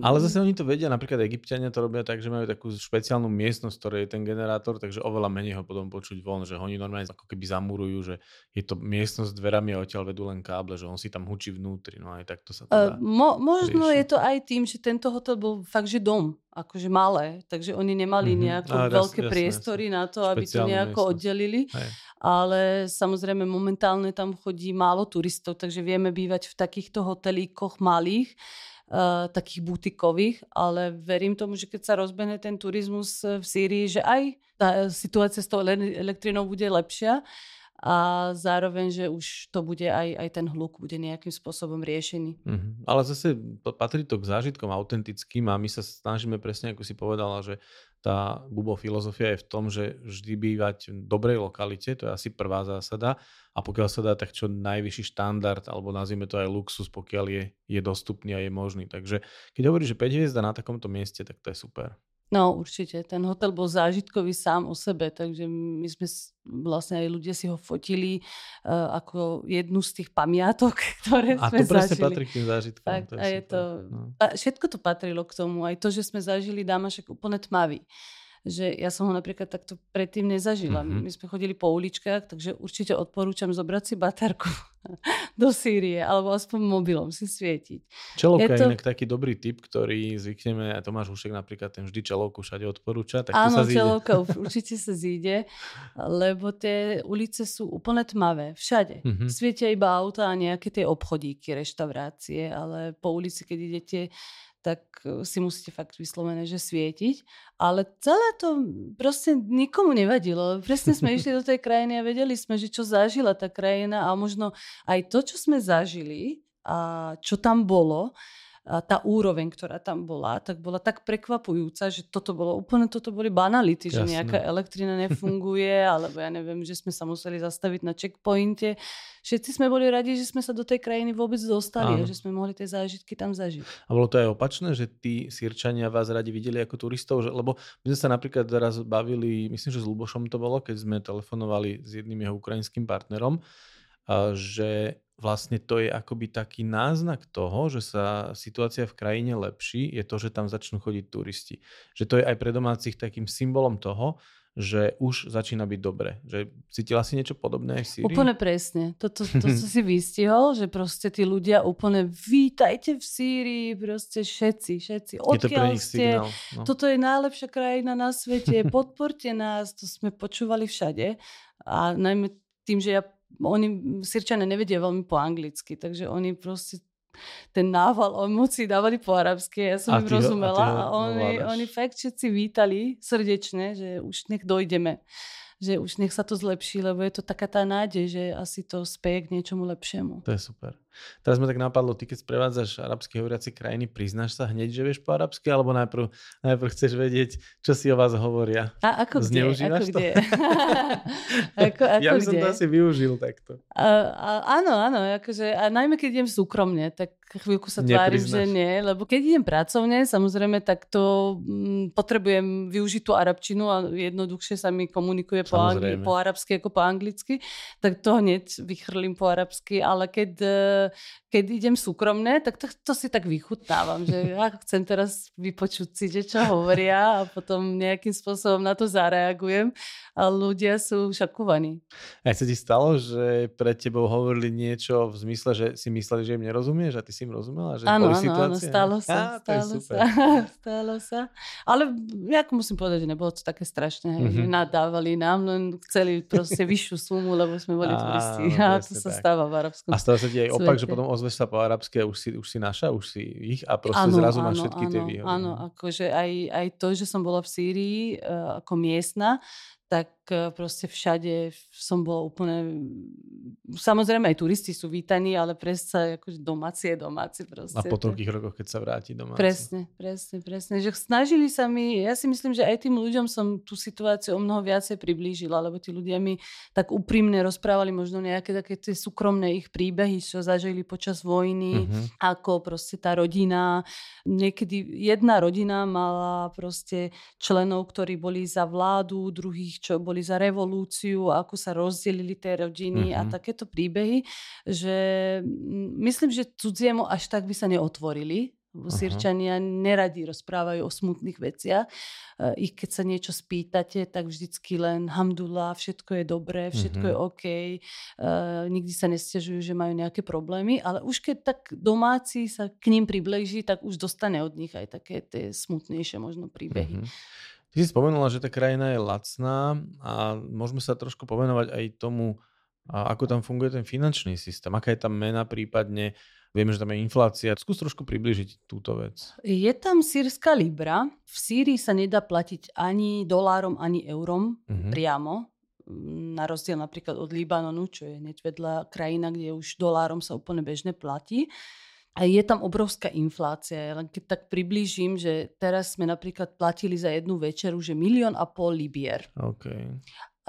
Ale zase oni to vedia, napríklad Egyptiania to robia tak, že majú takú špeciálnu miestnosť, ktorá je ten generátor, takže oveľa menej ho potom počuť von, že oni normálne ako keby zamurujú, že je to miestnosť s dverami a odtiaľ vedú len káble, že on si tam hučí vnútri, no aj takto sa to dá. Uh, mo- možno rieši. je to aj tým, že tento hotel bol fakt, že dom akože malé, takže oni nemali mm-hmm. nejaké veľké jasne, priestory jasne. na to, aby to nejako miestnosť. Oddelili. Aj. Ale samozrejme momentálne tam chodí málo turistov, takže vieme bývať v takýchto hotelíkoch malých, uh, takých butikových, ale verím tomu, že keď sa rozbehne ten turizmus v Sýrii, že aj tá situácia s tou elektrinou bude lepšia a zároveň, že už to bude aj, aj ten hluk bude nejakým spôsobom riešený. Mm-hmm. Ale zase patrí to k zážitkom autentickým a my sa snažíme presne, ako si povedala, že tá Bubo filozofia je v tom, že vždy bývať v dobrej lokalite, to je asi prvá zásada a pokiaľ sa dá, tak čo najvyšší štandard, alebo nazvime to aj luxus, pokiaľ je, je dostupný a je možný. Takže keď hovoríš, že 5 hviezda na takomto mieste, tak to je super. No určite, ten hotel bol zážitkový sám o sebe, takže my sme vlastne aj ľudia si ho fotili uh, ako jednu z tých pamiatok, (laughs) ktoré a sme zažili. A to presne patrí k tým zážitkom. Tak, to je a je to, no. a všetko to patrilo k tomu, aj to, že sme zažili Damašek úplne tmavý že ja som ho napríklad takto predtým nezažila. Mm-hmm. My sme chodili po uličkách, takže určite odporúčam zobrať si baterku (laughs) do Sýrie, alebo aspoň mobilom si svietiť. Čelovka je, to... inak taký dobrý tip, ktorý zvykneme, a Tomáš Hušek napríklad ten vždy čelovku všade odporúča, tak Áno, sa zíde. čelovka (laughs) určite sa zíde, lebo tie ulice sú úplne tmavé, všade. Mm-hmm. Svietia iba auta a nejaké tie obchodíky, reštaurácie, ale po ulici, keď idete tak e, si musíte fakt vyslovené, že svietiť. Ale celé to proste nikomu nevadilo. Presne sme išli do tej (laughs) krajiny a vedeli sme, že čo zažila tá krajina a možno aj to, čo sme zažili a čo tam bolo, tá úroveň, ktorá tam bola, tak bola tak prekvapujúca, že toto bolo úplne, toto boli banality, Jasne. že nejaká elektrina nefunguje, (laughs) alebo ja neviem, že sme sa museli zastaviť na checkpointe. Všetci sme boli radi, že sme sa do tej krajiny vôbec dostali Áno. a že sme mohli tie zážitky tam zažiť. A bolo to aj opačné, že tí sírčania vás radi videli ako turistov, že, lebo my sme sa napríklad raz bavili, myslím, že s Lubošom to bolo, keď sme telefonovali s jedným jeho ukrajinským partnerom, že vlastne to je akoby taký náznak toho, že sa situácia v krajine lepší, je to, že tam začnú chodiť turisti. Že to je aj pre domácich takým symbolom toho, že už začína byť dobre. Že cítila si niečo podobné aj v Sýrii? Úplne presne. Toto to, to, to (laughs) si vystihol, že proste tí ľudia úplne vítajte v Sýrii, proste všetci, všetci. Odkiaľ je to ste? Signál, no. Toto je najlepšia krajina na svete, (laughs) podporte nás, to sme počúvali všade. A najmä tým, že ja oni, Sirčania nevedia veľmi po anglicky, takže oni proste ten nával emócií dávali po arabsky, ja som a im rozumela a, a oni, oni fakt všetci vítali srdečne, že už nech dojdeme že už nech sa to zlepší, lebo je to taká tá nádej, že asi to speje k niečomu lepšiemu. To je super. Teraz ma tak napadlo, ty keď sprevádzaš arabsky hovoriaci krajiny, priznáš sa hneď, že vieš po arabsky, alebo najprv, najprv chceš vedieť, čo si o vás hovoria? A ako kde? Zneužívaš ako to? kde? (laughs) ako, ako ja by som kde? to asi využil takto. A, a, áno, áno, akože, a najmä keď idem súkromne, tak chvíľku sa tvárim, že nie, lebo keď idem pracovne, samozrejme, tak to mm, potrebujem využiť tú arabčinu a jednoduchšie sa mi komunikuje po, angli- po arabsky ako po anglicky, tak to hneď vychrlím po arabsky, ale keď, eh, keď idem súkromne, tak to, to si tak vychutnávam, že ja chcem teraz vypočuť si, že čo hovoria a potom nejakým spôsobom na to zareagujem a ľudia sú šokovaní. A sa ti stalo, že pred tebou hovorili niečo v zmysle, že si mysleli, že im nerozumieš a ty si im rozumela? Že Áno, áno, áno, stalo sa, Á, stalo sa, (laughs) stalo sa. Ale ja musím povedať, že nebolo to také strašné, že Mhm. nadávali nám, len chceli proste vyššiu sumu, lebo sme boli turisti. (laughs) A to sa stáva v arabskom. A stalo sa ti aj opak, že potom ozveš sa po arabsky a už si, už si naša, už si ich a proste Áno, zrazu máš všetky tie áno, výhody. Áno, akože aj, aj to, že som bola v Sýrii uh, ako miestna, tak uh, proste všade som bola úplne... Samozrejme aj turisti sú vítaní, ale presne akože domáci je domáci proste. A po To- toľkých rokoch, keď sa vráti doma. Presne, presne, presne. Že snažili sa mi, ja si myslím, že aj tým ľuďom som tú situáciu o mnoho viacej priblížila, lebo tí ľudia mi tak úprimne rozprávali možno nejaké také tie súkromné ich príbehy, čo zažili počas vojny, Mhm. ako proste tá rodina, niekedy jedna rodina mala proste členov, ktorí boli za vládu, druhých, čo boli za revolúciu, ako sa rozdelili tie rodiny a Mhm. takéto príbehy, že myslím, že cudziemu až tak by sa neotvorili. Lebo. Sýrčania neradi rozprávajú o smutných veciach. E, Ich keď sa niečo spýtate, tak vždycky len hamdullah, všetko je dobré, všetko Mhm. je OK. E, nikdy sa nestiažujú, že majú nejaké problémy, ale už keď tak domáci sa k ním priblíži, tak už dostane od nich aj také tie smutnejšie možno príbehy. Mhm. Ty si spomenula, že tá krajina je lacná a môžeme sa trošku povenovať aj tomu, ako tam funguje ten finančný systém, aká je tam mena prípadne, vieme, že tam je inflácia. Skús trošku približiť túto vec. Je tam sírska libra. V Sýrii sa nedá platiť ani dolárom, ani eurom Mhm. priamo. Mm, Na rozdiel napríklad od Libanonu, čo je hneď vedľa krajina, kde už dolárom sa úplne bežne platí. A je tam obrovská inflácia. Len keď tak priblížim, že teraz sme napríklad platili za jednu večeru, že milión a pol libier. OK.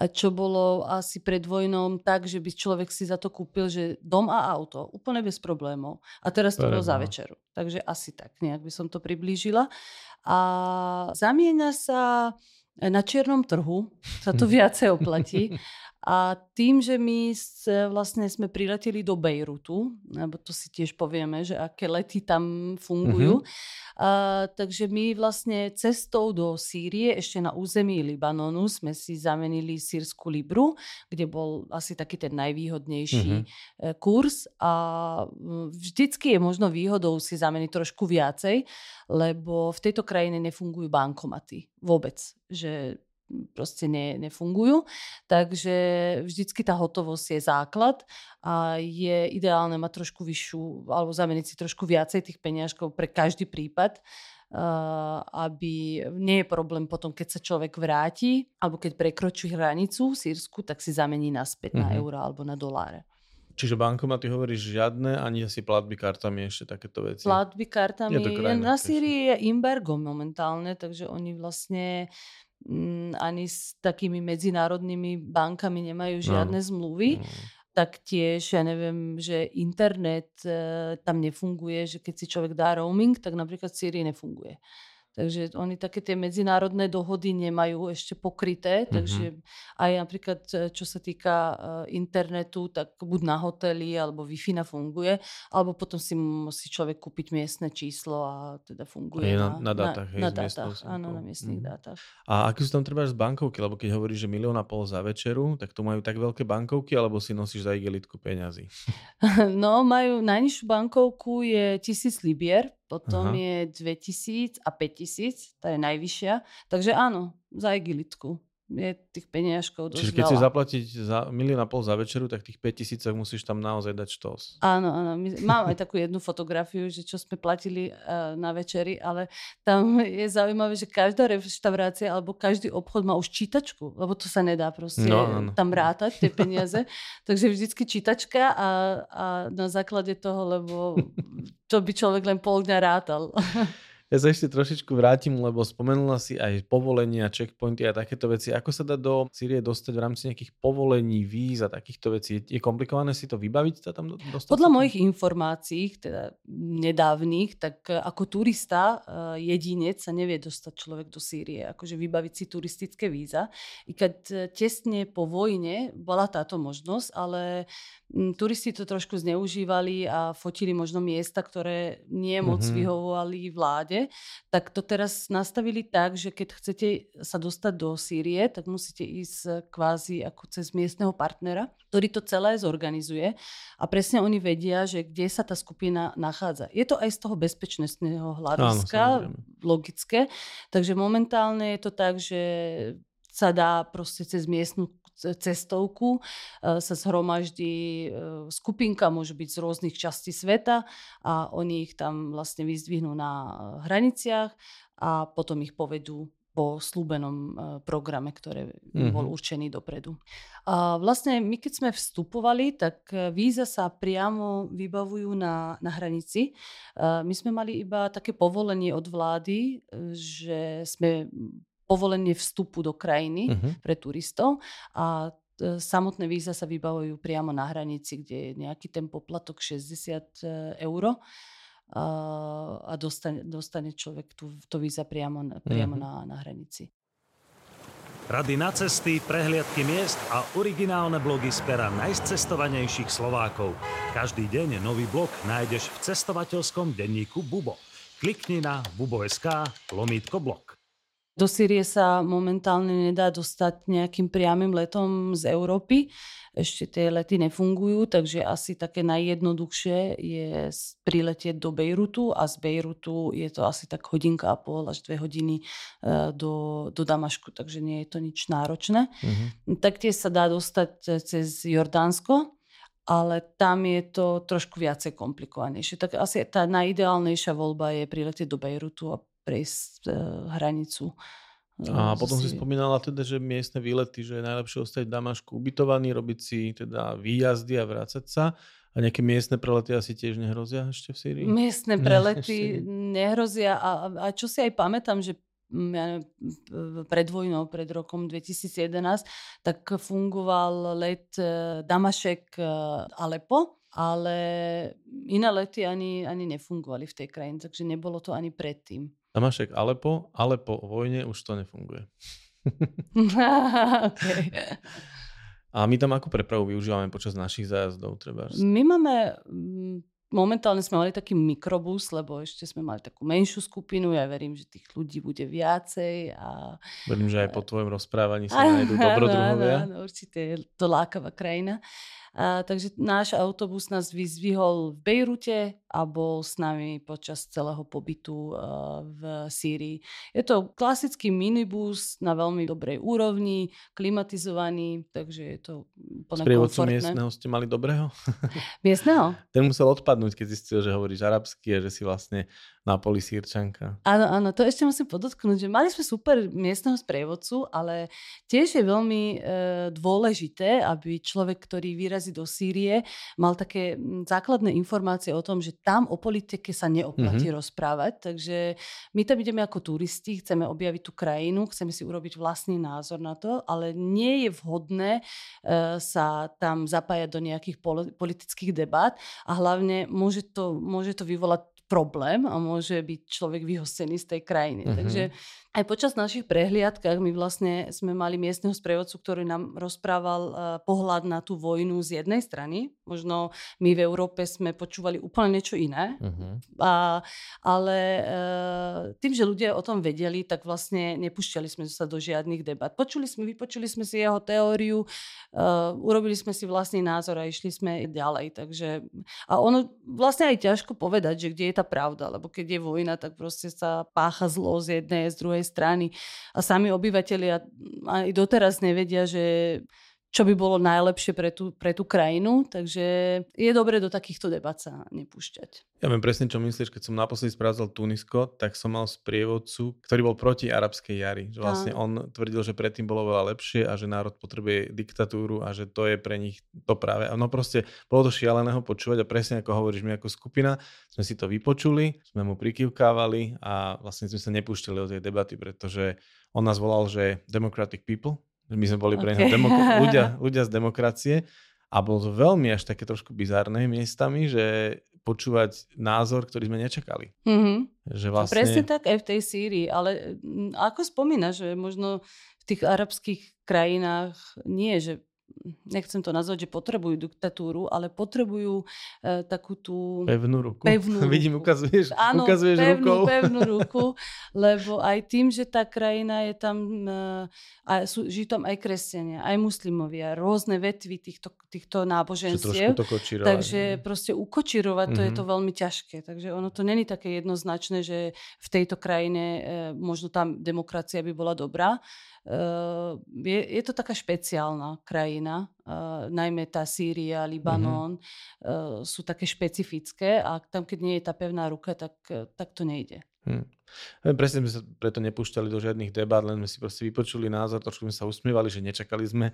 A čo bolo asi pred vojnou tak, že by človek si za to kúpil, že dom a auto, úplne bez problémov. A teraz to bolo za večeru. Takže asi tak nejak by som to priblížila. A zamieňa sa na čiernom trhu, sa to (laughs) viacej oplatí. A tým, že my vlastne sme prileteli do Bejrutu, lebo to si tiež povieme, že aké lety tam fungujú, a, takže my vlastne cestou do Sýrie, ešte na území Libanonu, sme si zamenili sírsku libru, kde bol asi taký ten najvýhodnejší Mhm. e, kurz a vždycky je možno výhodou si zameniť trošku viacej, lebo v tejto krajine nefungujú bankomaty vôbec, že proste ne, nefungujú. Takže vždycky tá hotovosť je základ a je ideálne mať trošku vyššiu, alebo zameniť si trošku viacej tých peniažkov pre každý prípad, uh, aby nie je problém potom, keď sa človek vráti, alebo keď prekročí hranicu sírsku, tak si zamení naspäť na Mhm. euro alebo na doláre. Čiže bankomaty hovoríš žiadne, ani asi platby kartami ešte takéto veci. Platby kartami. Je na Syrii je embargo momentálne, takže oni vlastne ani s takými medzinárodnými bankami nemajú žiadne zmluvy. Mm. Taktiež, ja neviem, že internet e, tam nefunguje, že keď si človek dá roaming, tak napríklad v Syrii nefunguje. Takže oni také tie medzinárodné dohody nemajú ešte pokryté, Mhm. takže aj napríklad e, čo sa týka e, internetu, tak buď na hoteli alebo Wi-Fi funguje, alebo potom si musí človek kúpiť miestne číslo a teda funguje Je na- na dátach, hej, na, miestnou dátach, áno, na miestnych Mhm. dátach. A aké sú tam treba z bankovky? Lebo keď hovoríš, že milión a pol za večeru, tak tu majú tak veľké bankovky, alebo si nosíš za igelitku peňazí? (laughs) No, majú najnižšiu bankovku je 1000 libier, potom Aha. je 2000 a 5000, tá je najvyššia. Takže áno, za igilitku. Je tých peniažkov dosť Čiže keď veľa. si zaplatiť za milión a pol za večeru, tak tých 5 tisíc musíš tam naozaj dať štos. Áno, áno. My, mám aj takú jednu fotografiu, že čo sme platili uh, na večeri, ale tam je zaujímavé, že každá reštaurácia alebo každý obchod má už čítačku, lebo to sa nedá proste No, áno. tam rátať tie peniaze. (laughs) Takže vždycky čítačka a, a na základe toho, lebo to by človek len pol dňa rátal. (laughs) Ja sa ešte trošičku vrátim, lebo spomenula si aj povolenia, checkpointy a takéto veci. Ako sa dá do Sýrie dostať v rámci nejakých povolení, víz a takýchto vecí? Je komplikované si to vybaviť sa tam do- dostať? Podľa mojich informácií, teda nedávnych, tak e, ako turista e, jedinec sa nevie dostať človek do Sýrie, akože vybaviť si turistické víza. I keď e, tesne po vojne bola táto možnosť, ale turisti to trošku zneužívali a fotili možno miesta, ktoré nie moc Mhm. vyhovovali vláde, tak to teraz nastavili tak, že keď chcete sa dostať do Sýrie, tak musíte ísť kvázi ako cez miestneho partnera, ktorý to celé zorganizuje a presne oni vedia, že kde sa tá skupina nachádza. Je to aj z toho bezpečnostného hľadiska logické, takže momentálne je to tak, že sa dá proste cez miestnu cestovku e, sa zhromaždí e, skupinka, môže byť z rôznych častí sveta a oni ich tam vlastne vyzdvihnú na e, hraniciach a potom ich povedú po slúbenom programe, ktoré im bol Mhm. určený dopredu. A vlastne my keď sme vstupovali, tak víza sa priamo vybavujú na, na hranici. E, My sme mali iba také povolenie od vlády, že sme povolenie vstupu do krajiny Mhm. pre turistov a e, samotné víza sa vybavujú priamo na hranici, kde je nejaký ten poplatok 60 eur a, dostane, dostane človek tu, to víza priamo, na- priamo Mhm. na, na hranici. Rady na cesty, prehliadky miest a originálne blogy z pera najcestovanejších Slovákov. Každý deň nový blog nájdeš v cestovateľskom denníku Bubo. Klikni na bubo.sk lomítko blog. Do Sýrie sa momentálne nedá dostať nejakým priamým letom z Európy. Ešte tie lety nefungujú, takže asi také najjednoduchšie je priletieť do Bejrutu a z Bejrutu je to asi tak hodinka a pol až dve hodiny e, do, do Damašku, takže nie je to nič náročné. Mhm. Taktiež sa dá dostať e, cez Jordánsko, ale tam je to trošku viacej komplikovanejšie. Tak asi tá najideálnejšia voľba je priletieť do Bejrutu a prejsť e, hranicu. e, A potom si spomínala teda, že miestne výlety, že je najlepšie ostať v Damašku ubytovaný, robiť si teda výjazdy a vrácať sa. A nejaké miestne prelety asi tiež nehrozia ešte v Sýrii? Miestne Ne, prelety ešte nehrozia a, a, čo si aj pamätám, že pred vojnou, pred rokom 2011, tak fungoval let e, Damašek e, ale iné lety ani, ani nefungovali v tej krajine, takže nebolo to ani predtým. Damašek Alepo, ale po vojne už to nefunguje. (laughs) okay. (laughs) A my tam akú prepravu využívame počas našich zájazdov? Treba? My máme, mm, momentálne sme mali taký mikrobus, lebo ešte sme mali takú menšiu skupinu. Ja verím, že tých ľudí bude viacej. A... Verím, že aj po tvojom rozprávaní sa (laughs) nájdú dobrodruhovia. Áno, áno, určite je to lákavá krajina. A, takže náš autobus nás vyzvihol v Bejrute a bol s nami počas celého pobytu a, v Sýrii. Je to klasický minibus na veľmi dobrej úrovni, klimatizovaný, takže je to úplne Sprievodcu miestneho ste mali dobrého? (laughs) (laughs) Miestneho? Ten musel odpadnúť, keď zistil, že hovoríš arabsky a že si vlastne na poli sírčanka. Áno, áno, to ešte musím podotknúť, že mali sme super miestneho sprievodcu, ale tiež je veľmi e, dôležité, aby človek, ktorý vyrazí do Sýrie, mal také základné informácie o tom, že tam o politike sa neoplatí mm-hmm. rozprávať. Takže my tam ideme ako turisti, chceme objaviť tú krajinu, chceme si urobiť vlastný názor na to, ale nie je vhodné e, sa tam zapájať do nejakých poli- politických debát a hlavne môže to, môže to vyvolať problém a môže byť človek vyhostený z tej krajiny. Mhm. Takže aj počas našich prehliadkách my vlastne sme mali miestneho sprievodcu, ktorý nám rozprával uh, pohľad na tú vojnu z jednej strany, Možno my v Európe sme počúvali úplne niečo iné, uh-huh. a, ale e, tým, že ľudia o tom vedeli, tak vlastne nepúšťali sme sa do žiadnych debat. Počuli sme, vypočuli sme si jeho teóriu, e, urobili sme si vlastný názor a išli sme ďalej. Takže, a ono vlastne aj ťažko povedať, že kde je tá pravda, lebo keď je vojna, tak proste sa pácha zlo z jednej, z druhej strany. A sami obyvateľia aj doteraz nevedia, že čo by bolo najlepšie pre tú, pre tú krajinu, takže je dobre do takýchto debat sa nepúšťať. Ja viem presne, čo myslíš, keď som naposledy spravil Tunisko, tak som mal sprievodcu, ktorý bol proti arabskej jari. Že vlastne on tvrdil, že predtým bolo veľa lepšie a že národ potrebuje diktatúru a že to je pre nich to práve. No proste bolo to šialeného počúvať a presne ako hovoríš, my ako skupina sme si to vypočuli, sme mu prikývkávali a vlastne sme sa nepúšťali do tej debaty, pretože on nás volal, že democratic people, my sme boli pre okay. demok- (laughs) ľudia, ľudia z demokracie a bolo to veľmi až také trošku bizarné miestami, že počúvať názor, ktorý sme nečakali. Mm-hmm. Že vlastne... Presne tak aj v tej Sýrii, ale mm, ako spomínaš, že možno v tých arabských krajinách nie, že nechcem to nazvať, že potrebujú diktatúru, ale potrebujú e, takú tú... Pevnú ruku. Pevnú (laughs) ruku. Vidím, ukazuješ, Áno, ukazuješ pevnú, rukou. (laughs) pevnú ruku, lebo aj tým, že tá krajina je tam, e, a sú, žijú tam aj kresťania, aj muslimovia, rôzne vetvy týchto, týchto náboženstiev. To takže proste ukočirovať to mm-hmm. je to mhm. veľmi ťažké. Takže ono to není také jednoznačné, že v tejto krajine e, možno tam demokracia by bola dobrá, je, je to taká špeciálna krajina, uh, najmä tá Sýria, Libanon mm-hmm. sú také špecifické a tam, keď nie je tá pevná ruka, tak, tak to nejde. Hmm. Presne sme sa preto nepúšťali do žiadnych debát, len sme si proste vypočuli názor, trošku sme sa usmievali, že nečakali sme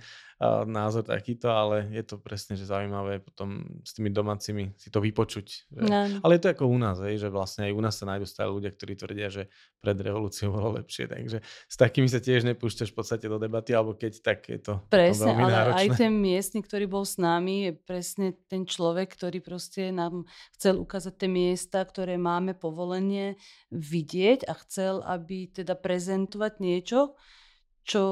názor takýto, ale je to presne že zaujímavé potom s tými domácimi si to vypočuť. Že... No. Ale je to ako u nás, hej, že vlastne aj u nás sa nájdú stále ľudia, ktorí tvrdia, že pred revolúciou bolo lepšie, takže s takými sa tiež nepúšťaš v podstate do debaty, alebo keď tak je to, presne, to veľmi ale náročné. aj ten miestny, ktorý bol s nami, je presne ten človek, ktorý proste nám chcel ukázať tie miesta, ktoré máme povolenie vidieť a chcel, aby teda prezentovať niečo, čo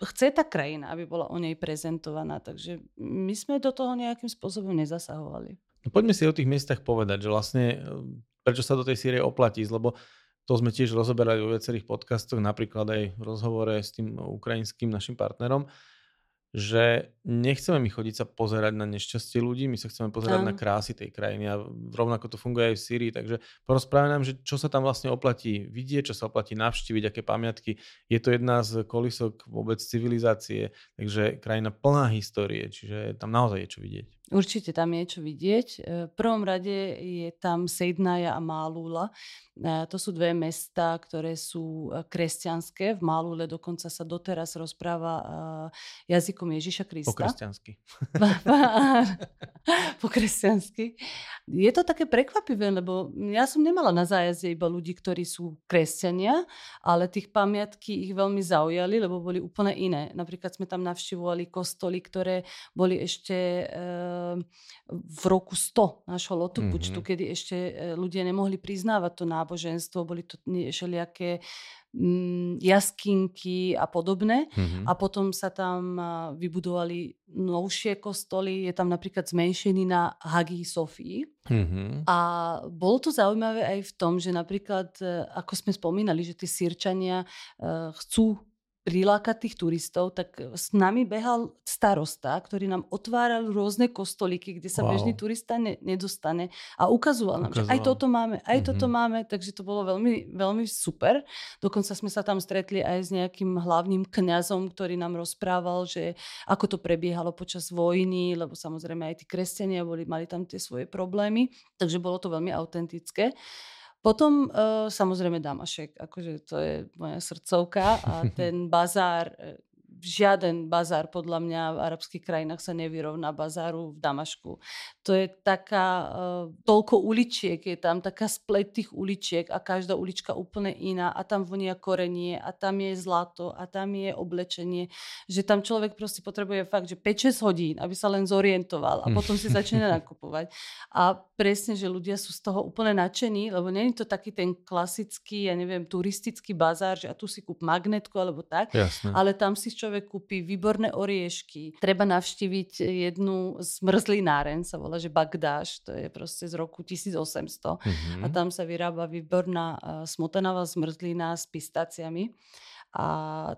chce tá krajina, aby bola o nej prezentovaná. Takže my sme do toho nejakým spôsobom nezasahovali. No poďme si o tých miestach povedať, že vlastne prečo sa do tej Sýrie oplatí, lebo to sme tiež rozoberali vo viacerých podcastoch, napríklad aj v rozhovore s tým ukrajinským našim partnerom, že nechceme my chodiť sa pozerať na nešťastie ľudí, my sa chceme pozerať Áno. na krásy tej krajiny a rovnako to funguje aj v Sýrii, takže porozprávame nám, že čo sa tam vlastne oplatí vidieť, čo sa oplatí navštíviť, aké pamiatky. Je to jedna z kolisok vôbec civilizácie, takže krajina plná histórie, čiže tam naozaj je čo vidieť. Určite tam je čo vidieť. E, v prvom rade je tam Sejdnaja a Málula. E, to sú dve mesta, ktoré sú e, kresťanské. V Málule dokonca sa doteraz rozpráva jazykom Ježiša Krista. Po kresťansky. (laughs) po kresťansky. Je to také prekvapivé, lebo ja som nemala na zájazde iba ľudí, ktorí sú kresťania, ale tých pamiatky ich veľmi zaujali, lebo boli úplne iné. Napríklad sme tam navštívovali kostoly, ktoré boli ešte v roku 100 nášho lotopučtu, mm-hmm. kedy ešte e, ľudia nemohli priznávať to náboženstvo, boli to všelijaké mm, jaskinky a podobné. Mm-hmm. A potom sa tam vybudovali novšie kostoly, je tam napríklad zmenšený na Hagii Sofii. Mm-hmm. A bolo to zaujímavé aj v tom, že napríklad, e, ako sme spomínali, že tí sírčania e, chcú prilákať tých turistov, tak s nami behal starosta, ktorý nám otváral rôzne kostolíky, kde sa wow. bežný turista ne, nedostane a ukazoval nám, ukazoval. že aj toto máme, aj mm-hmm. toto máme, takže to bolo veľmi, veľmi super. Dokonca sme sa tam stretli aj s nejakým hlavným kňazom, ktorý nám rozprával, že ako to prebiehalo počas vojny, lebo samozrejme aj tí kresťania boli, mali tam tie svoje problémy, takže bolo to veľmi autentické. Potom uh, samozrejme Damašek, akože to je moja srdcovka a (laughs) ten bazár, e, žiaden bazár podľa mňa v arabských krajinách sa nevyrovná bazáru v Damašku. To je taká, uh, toľko uličiek, je tam taká splet tých uličiek a každá ulička úplne iná a tam vonia korenie a tam je zlato a tam je oblečenie, že tam človek proste potrebuje fakt, že 5-6 hodín, aby sa len zorientoval a potom si začne (laughs) nakupovať. A presne, že ľudia sú z toho úplne nadšení, lebo není to taký ten klasický, ja neviem, turistický bazár, že a tu si kúp magnetku alebo tak, Jasne. ale tam si človek človek kúpi výborné oriešky. Treba navštíviť jednu zmrzlináren, sa volá, že Bagdáš, to je proste z roku 1800 mm-hmm. a tam sa vyrába výborná uh, smotanavá zmrzlina s pistáciami. A,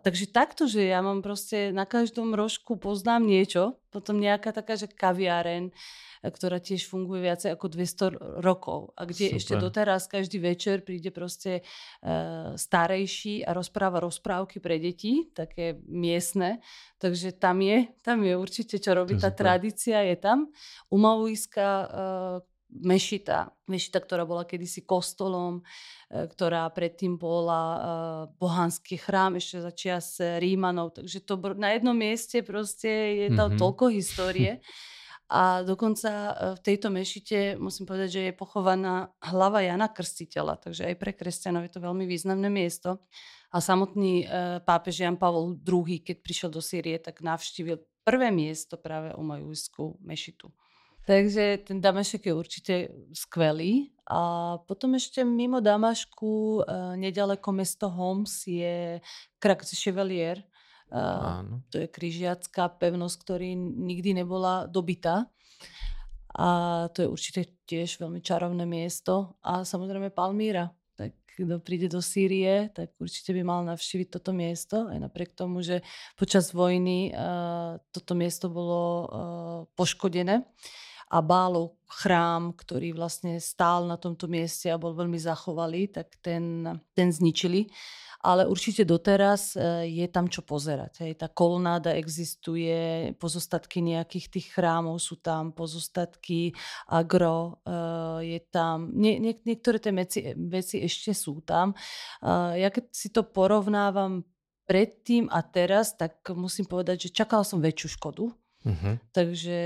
takže takto, že ja mám proste na každom rožku poznám niečo, potom nejaká taká, že kaviareň, ktorá tiež funguje viacej ako 200 rokov. A kde Super. ešte doteraz každý večer príde proste uh, starejší a rozpráva rozprávky pre deti, také miestne, takže tam je, tam je určite čo robiť, tá tradícia je tam. Umavuiska uh, mešita, mešita, ktorá bola kedysi kostolom, e, ktorá predtým bola uh, bohanský chrám ešte za čias Rímanov, takže to na jednom mieste proste je tam mm-hmm. toľko histórie. (laughs) A dokonca e, v tejto mešite musím povedať, že je pochovaná hlava Jana Krstiteľa, takže aj pre kresťanov je to veľmi významné miesto. A samotný e, pápež Jan Pavol II, keď prišiel do Sýrie, tak navštívil prvé miesto práve u Majujskú mešitu. Takže ten Damašek je určite skvelý. A potom ešte mimo Damašku, e, nedaleko mesto Homs je Krak Chevalier, Áno. To je križiacká pevnosť, ktorý nikdy nebola dobitá. A to je určite tiež veľmi čarovné miesto. A samozrejme Palmíra. Tak kto príde do Sýrie, tak určite by mal navštíviť toto miesto. Aj napriek tomu, že počas vojny uh, toto miesto bolo uh, poškodené a Bálov chrám, ktorý vlastne stál na tomto mieste a bol veľmi zachovalý, tak ten, ten zničili ale určite doteraz e, je tam čo pozerať. Hej. Tá kolonáda existuje, pozostatky nejakých tých chrámov sú tam, pozostatky agro e, je tam. Nie, nie, niektoré tie veci, veci ešte sú tam. Ja keď si to porovnávam predtým a teraz, tak musím povedať, že čakala som väčšiu škodu Uh-huh. Takže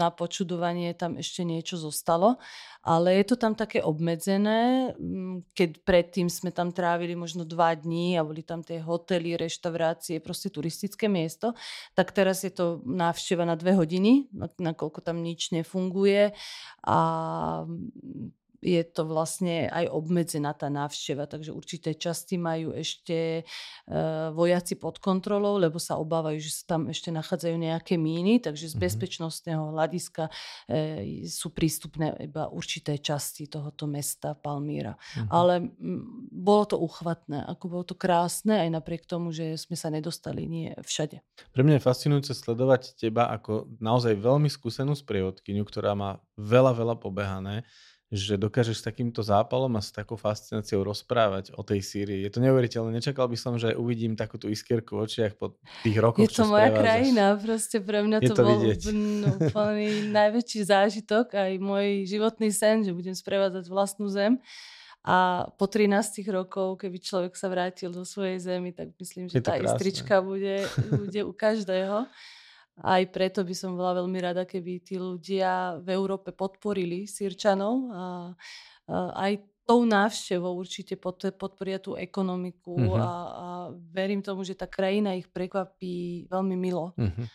na počudovanie tam ešte niečo zostalo. Ale je to tam také obmedzené, mm, keď predtým sme tam trávili možno dva dní a boli tam tie hotely, reštaurácie, proste turistické miesto, tak teraz je to návšteva na dve hodiny, nakoľko tam nič nefunguje a je to vlastne aj obmedzená tá návšteva, takže určité časti majú ešte e, vojaci pod kontrolou, lebo sa obávajú, že sa tam ešte nachádzajú nejaké míny, takže z mm-hmm. bezpečnostného hľadiska e, sú prístupné iba určité časti tohoto mesta Palmíra. Mm-hmm. Ale m, bolo to uchvatné, ako bolo to krásne, aj napriek tomu, že sme sa nedostali nie všade. Pre mňa je fascinujúce sledovať teba ako naozaj veľmi skúsenú sprievodkyňu, ktorá má veľa, veľa pobehané že dokážeš s takýmto zápalom a s takou fascináciou rozprávať o tej Sýrii. Je to neuveriteľné. Nečakal by som, že uvidím takú tú iskierku v očiach po tých rokoch, Je to moja krajina, proste pre mňa to, to bol úplný (laughs) najväčší zážitok, aj môj životný sen, že budem sprevádzať vlastnú zem. A po 13 rokov, keby človek sa vrátil do svojej zemi, tak myslím, že tá krásne. istrička bude, bude u každého. (laughs) Aj preto by som bola veľmi rada, keby tí ľudia v Európe podporili Sýrčanov a, a aj tou návštevou určite podporia tú ekonomiku uh-huh. a, a verím tomu, že tá krajina ich prekvapí veľmi milo. Uh-huh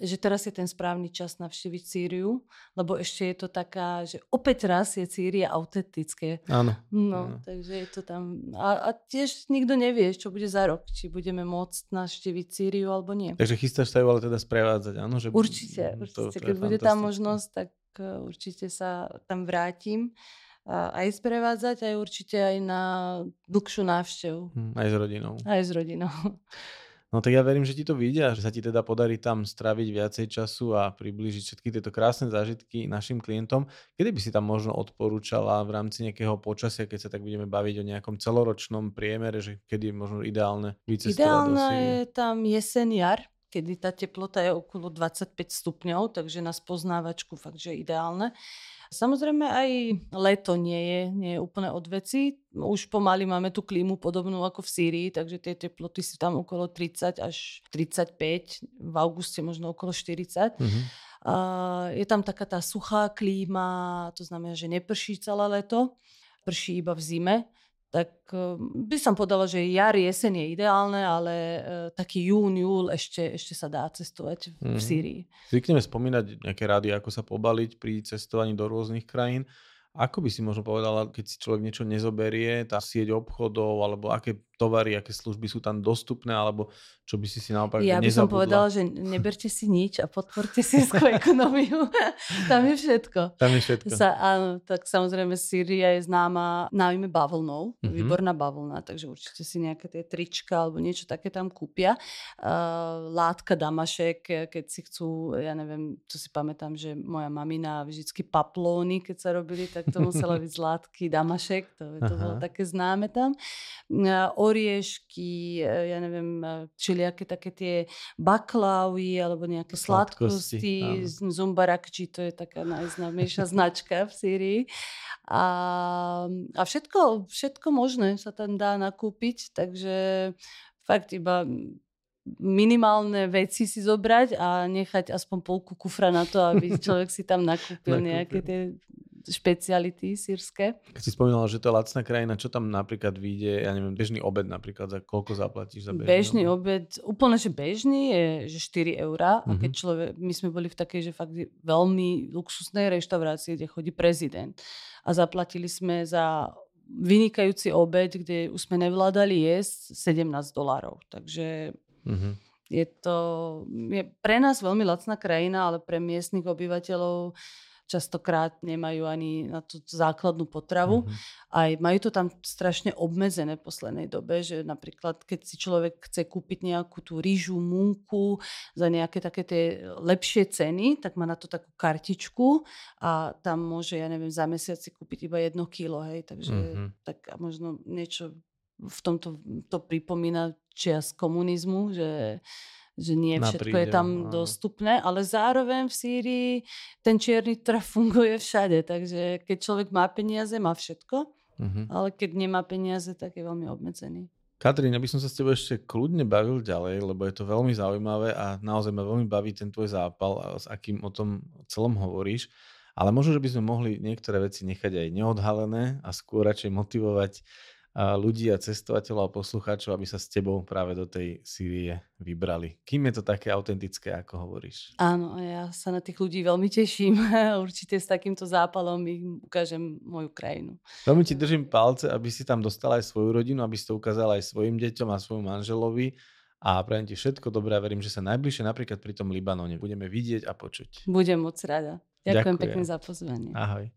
že teraz je ten správny čas navštíviť Sýriu, lebo ešte je to taká, že opäť raz je Sýria autentické. Áno. No, áno. takže je to tam. A, a tiež nikto nevie, čo bude za rok, či budeme môcť navštíviť Sýriu alebo nie. Takže chystáš sa ju ale teda sprevádzať, áno? Že... Určite, určite. To, to Keď bude tá možnosť, tak uh, určite sa tam vrátim. A aj sprevádzať, aj určite aj na dlhšiu návštevu. Hm, aj s rodinou. Aj s rodinou. (laughs) No tak ja verím, že ti to vyjde a že sa ti teda podarí tam straviť viacej času a priblížiť všetky tieto krásne zážitky našim klientom. Kedy by si tam možno odporúčala v rámci nejakého počasia, keď sa tak budeme baviť o nejakom celoročnom priemere, že kedy je možno ideálne vycestovať Ideálna je tam jeseň, jar, kedy tá teplota je okolo 25 stupňov, takže na spoznávačku fakt, že ideálne. Samozrejme aj leto nie je, nie je úplne od veci. Už pomaly máme tú klímu podobnú ako v Sýrii, takže tie teploty sú tam okolo 30 až 35, v auguste možno okolo 40. Mm-hmm. Uh, je tam taká tá suchá klíma, to znamená, že neprší celé leto, prší iba v zime tak eh, by som povedala, že jar, jeseň je ideálne, ale uh, taký jún, júl ešte, ešte sa dá cestovať v mm. Sýrii. Zvykneme spomínať nejaké rady, ako sa pobaliť pri cestovaní do rôznych krajín. Ako by si možno povedala, keď si človek niečo nezoberie, tá sieť obchodov, alebo aké tovary, aké služby sú tam dostupné, alebo čo by si si naopak Ja by som povedala, že neberte si nič a podporte sírsku (laughs) ekonómiu. tam je všetko. Tam je všetko. Sa, áno, tak samozrejme Sýria je známa najmä bavlnou, mm-hmm. výborná bavlna, takže určite si nejaké tie trička alebo niečo také tam kúpia. Uh, látka Damašek, keď si chcú, ja neviem, to si pamätám, že moja mamina vždycky paplóny, keď sa robili, tak to musela byť z látky Damašek, to, to bolo také známe tam. Uh, oriešky, ja neviem, všelijaké také tie baklavy alebo nejaké sladkosti, sladkosti zumbarakči, to je taká najznámejšia (laughs) značka v Syrii. A, a všetko, všetko možné sa tam dá nakúpiť, takže fakt iba minimálne veci si zobrať a nechať aspoň polku kufra na to, aby (laughs) človek si tam nakúpil nejaké tie špeciality sírske. Keď si spomínala, že to je lacná krajina, čo tam napríklad vyjde, ja neviem, bežný obed napríklad, za koľko zaplatíš za bežný, bežný obed? Úplne, že bežný je že 4 eurá uh-huh. a keď mhm. človek, my sme boli v takej, že fakt veľmi luxusnej reštaurácii, kde chodí prezident a zaplatili sme za vynikajúci obed, kde už sme nevládali jesť 17 dolárov. Takže uh-huh. je to je pre nás veľmi lacná krajina, ale pre miestnych obyvateľov častokrát nemajú ani na tú základnú potravu. Mm-hmm. Aj majú to tam strašne obmedzené v poslednej dobe, že napríklad keď si človek chce kúpiť nejakú tú rýžu, múku za nejaké také tie lepšie ceny, tak má na to takú kartičku a tam môže, ja neviem, za mesiac si kúpiť iba jedno kilo, hej, takže mm-hmm. tak možno niečo v tomto to pripomína čias komunizmu, že že nie všetko je tam áno. dostupné, ale zároveň v Sýrii ten čierny trh (laughs) funguje všade, takže keď človek má peniaze, má všetko, uh-huh. ale keď nemá peniaze, tak je veľmi obmedzený. Katrín, aby som sa s tebou ešte kľudne bavil ďalej, lebo je to veľmi zaujímavé a naozaj ma veľmi baví ten tvoj zápal s akým o tom celom hovoríš. Ale možno, že by sme mohli niektoré veci nechať aj neodhalené a skôr radšej motivovať ľudí a cestovateľov a poslucháčov, aby sa s tebou práve do tej Sýrie vybrali. Kým je to také autentické, ako hovoríš? Áno, ja sa na tých ľudí veľmi teším. (laughs) Určite s takýmto zápalom im ukážem moju krajinu. Veľmi ti držím palce, aby si tam dostala aj svoju rodinu, aby si to ukázala aj svojim deťom a svojmu manželovi a prajem ti všetko dobré a verím, že sa najbližšie napríklad pri tom Libanone budeme vidieť a počuť. Budem moc rada. Ďakujem, Ďakujem. pekne za pozvanie. Ahoj.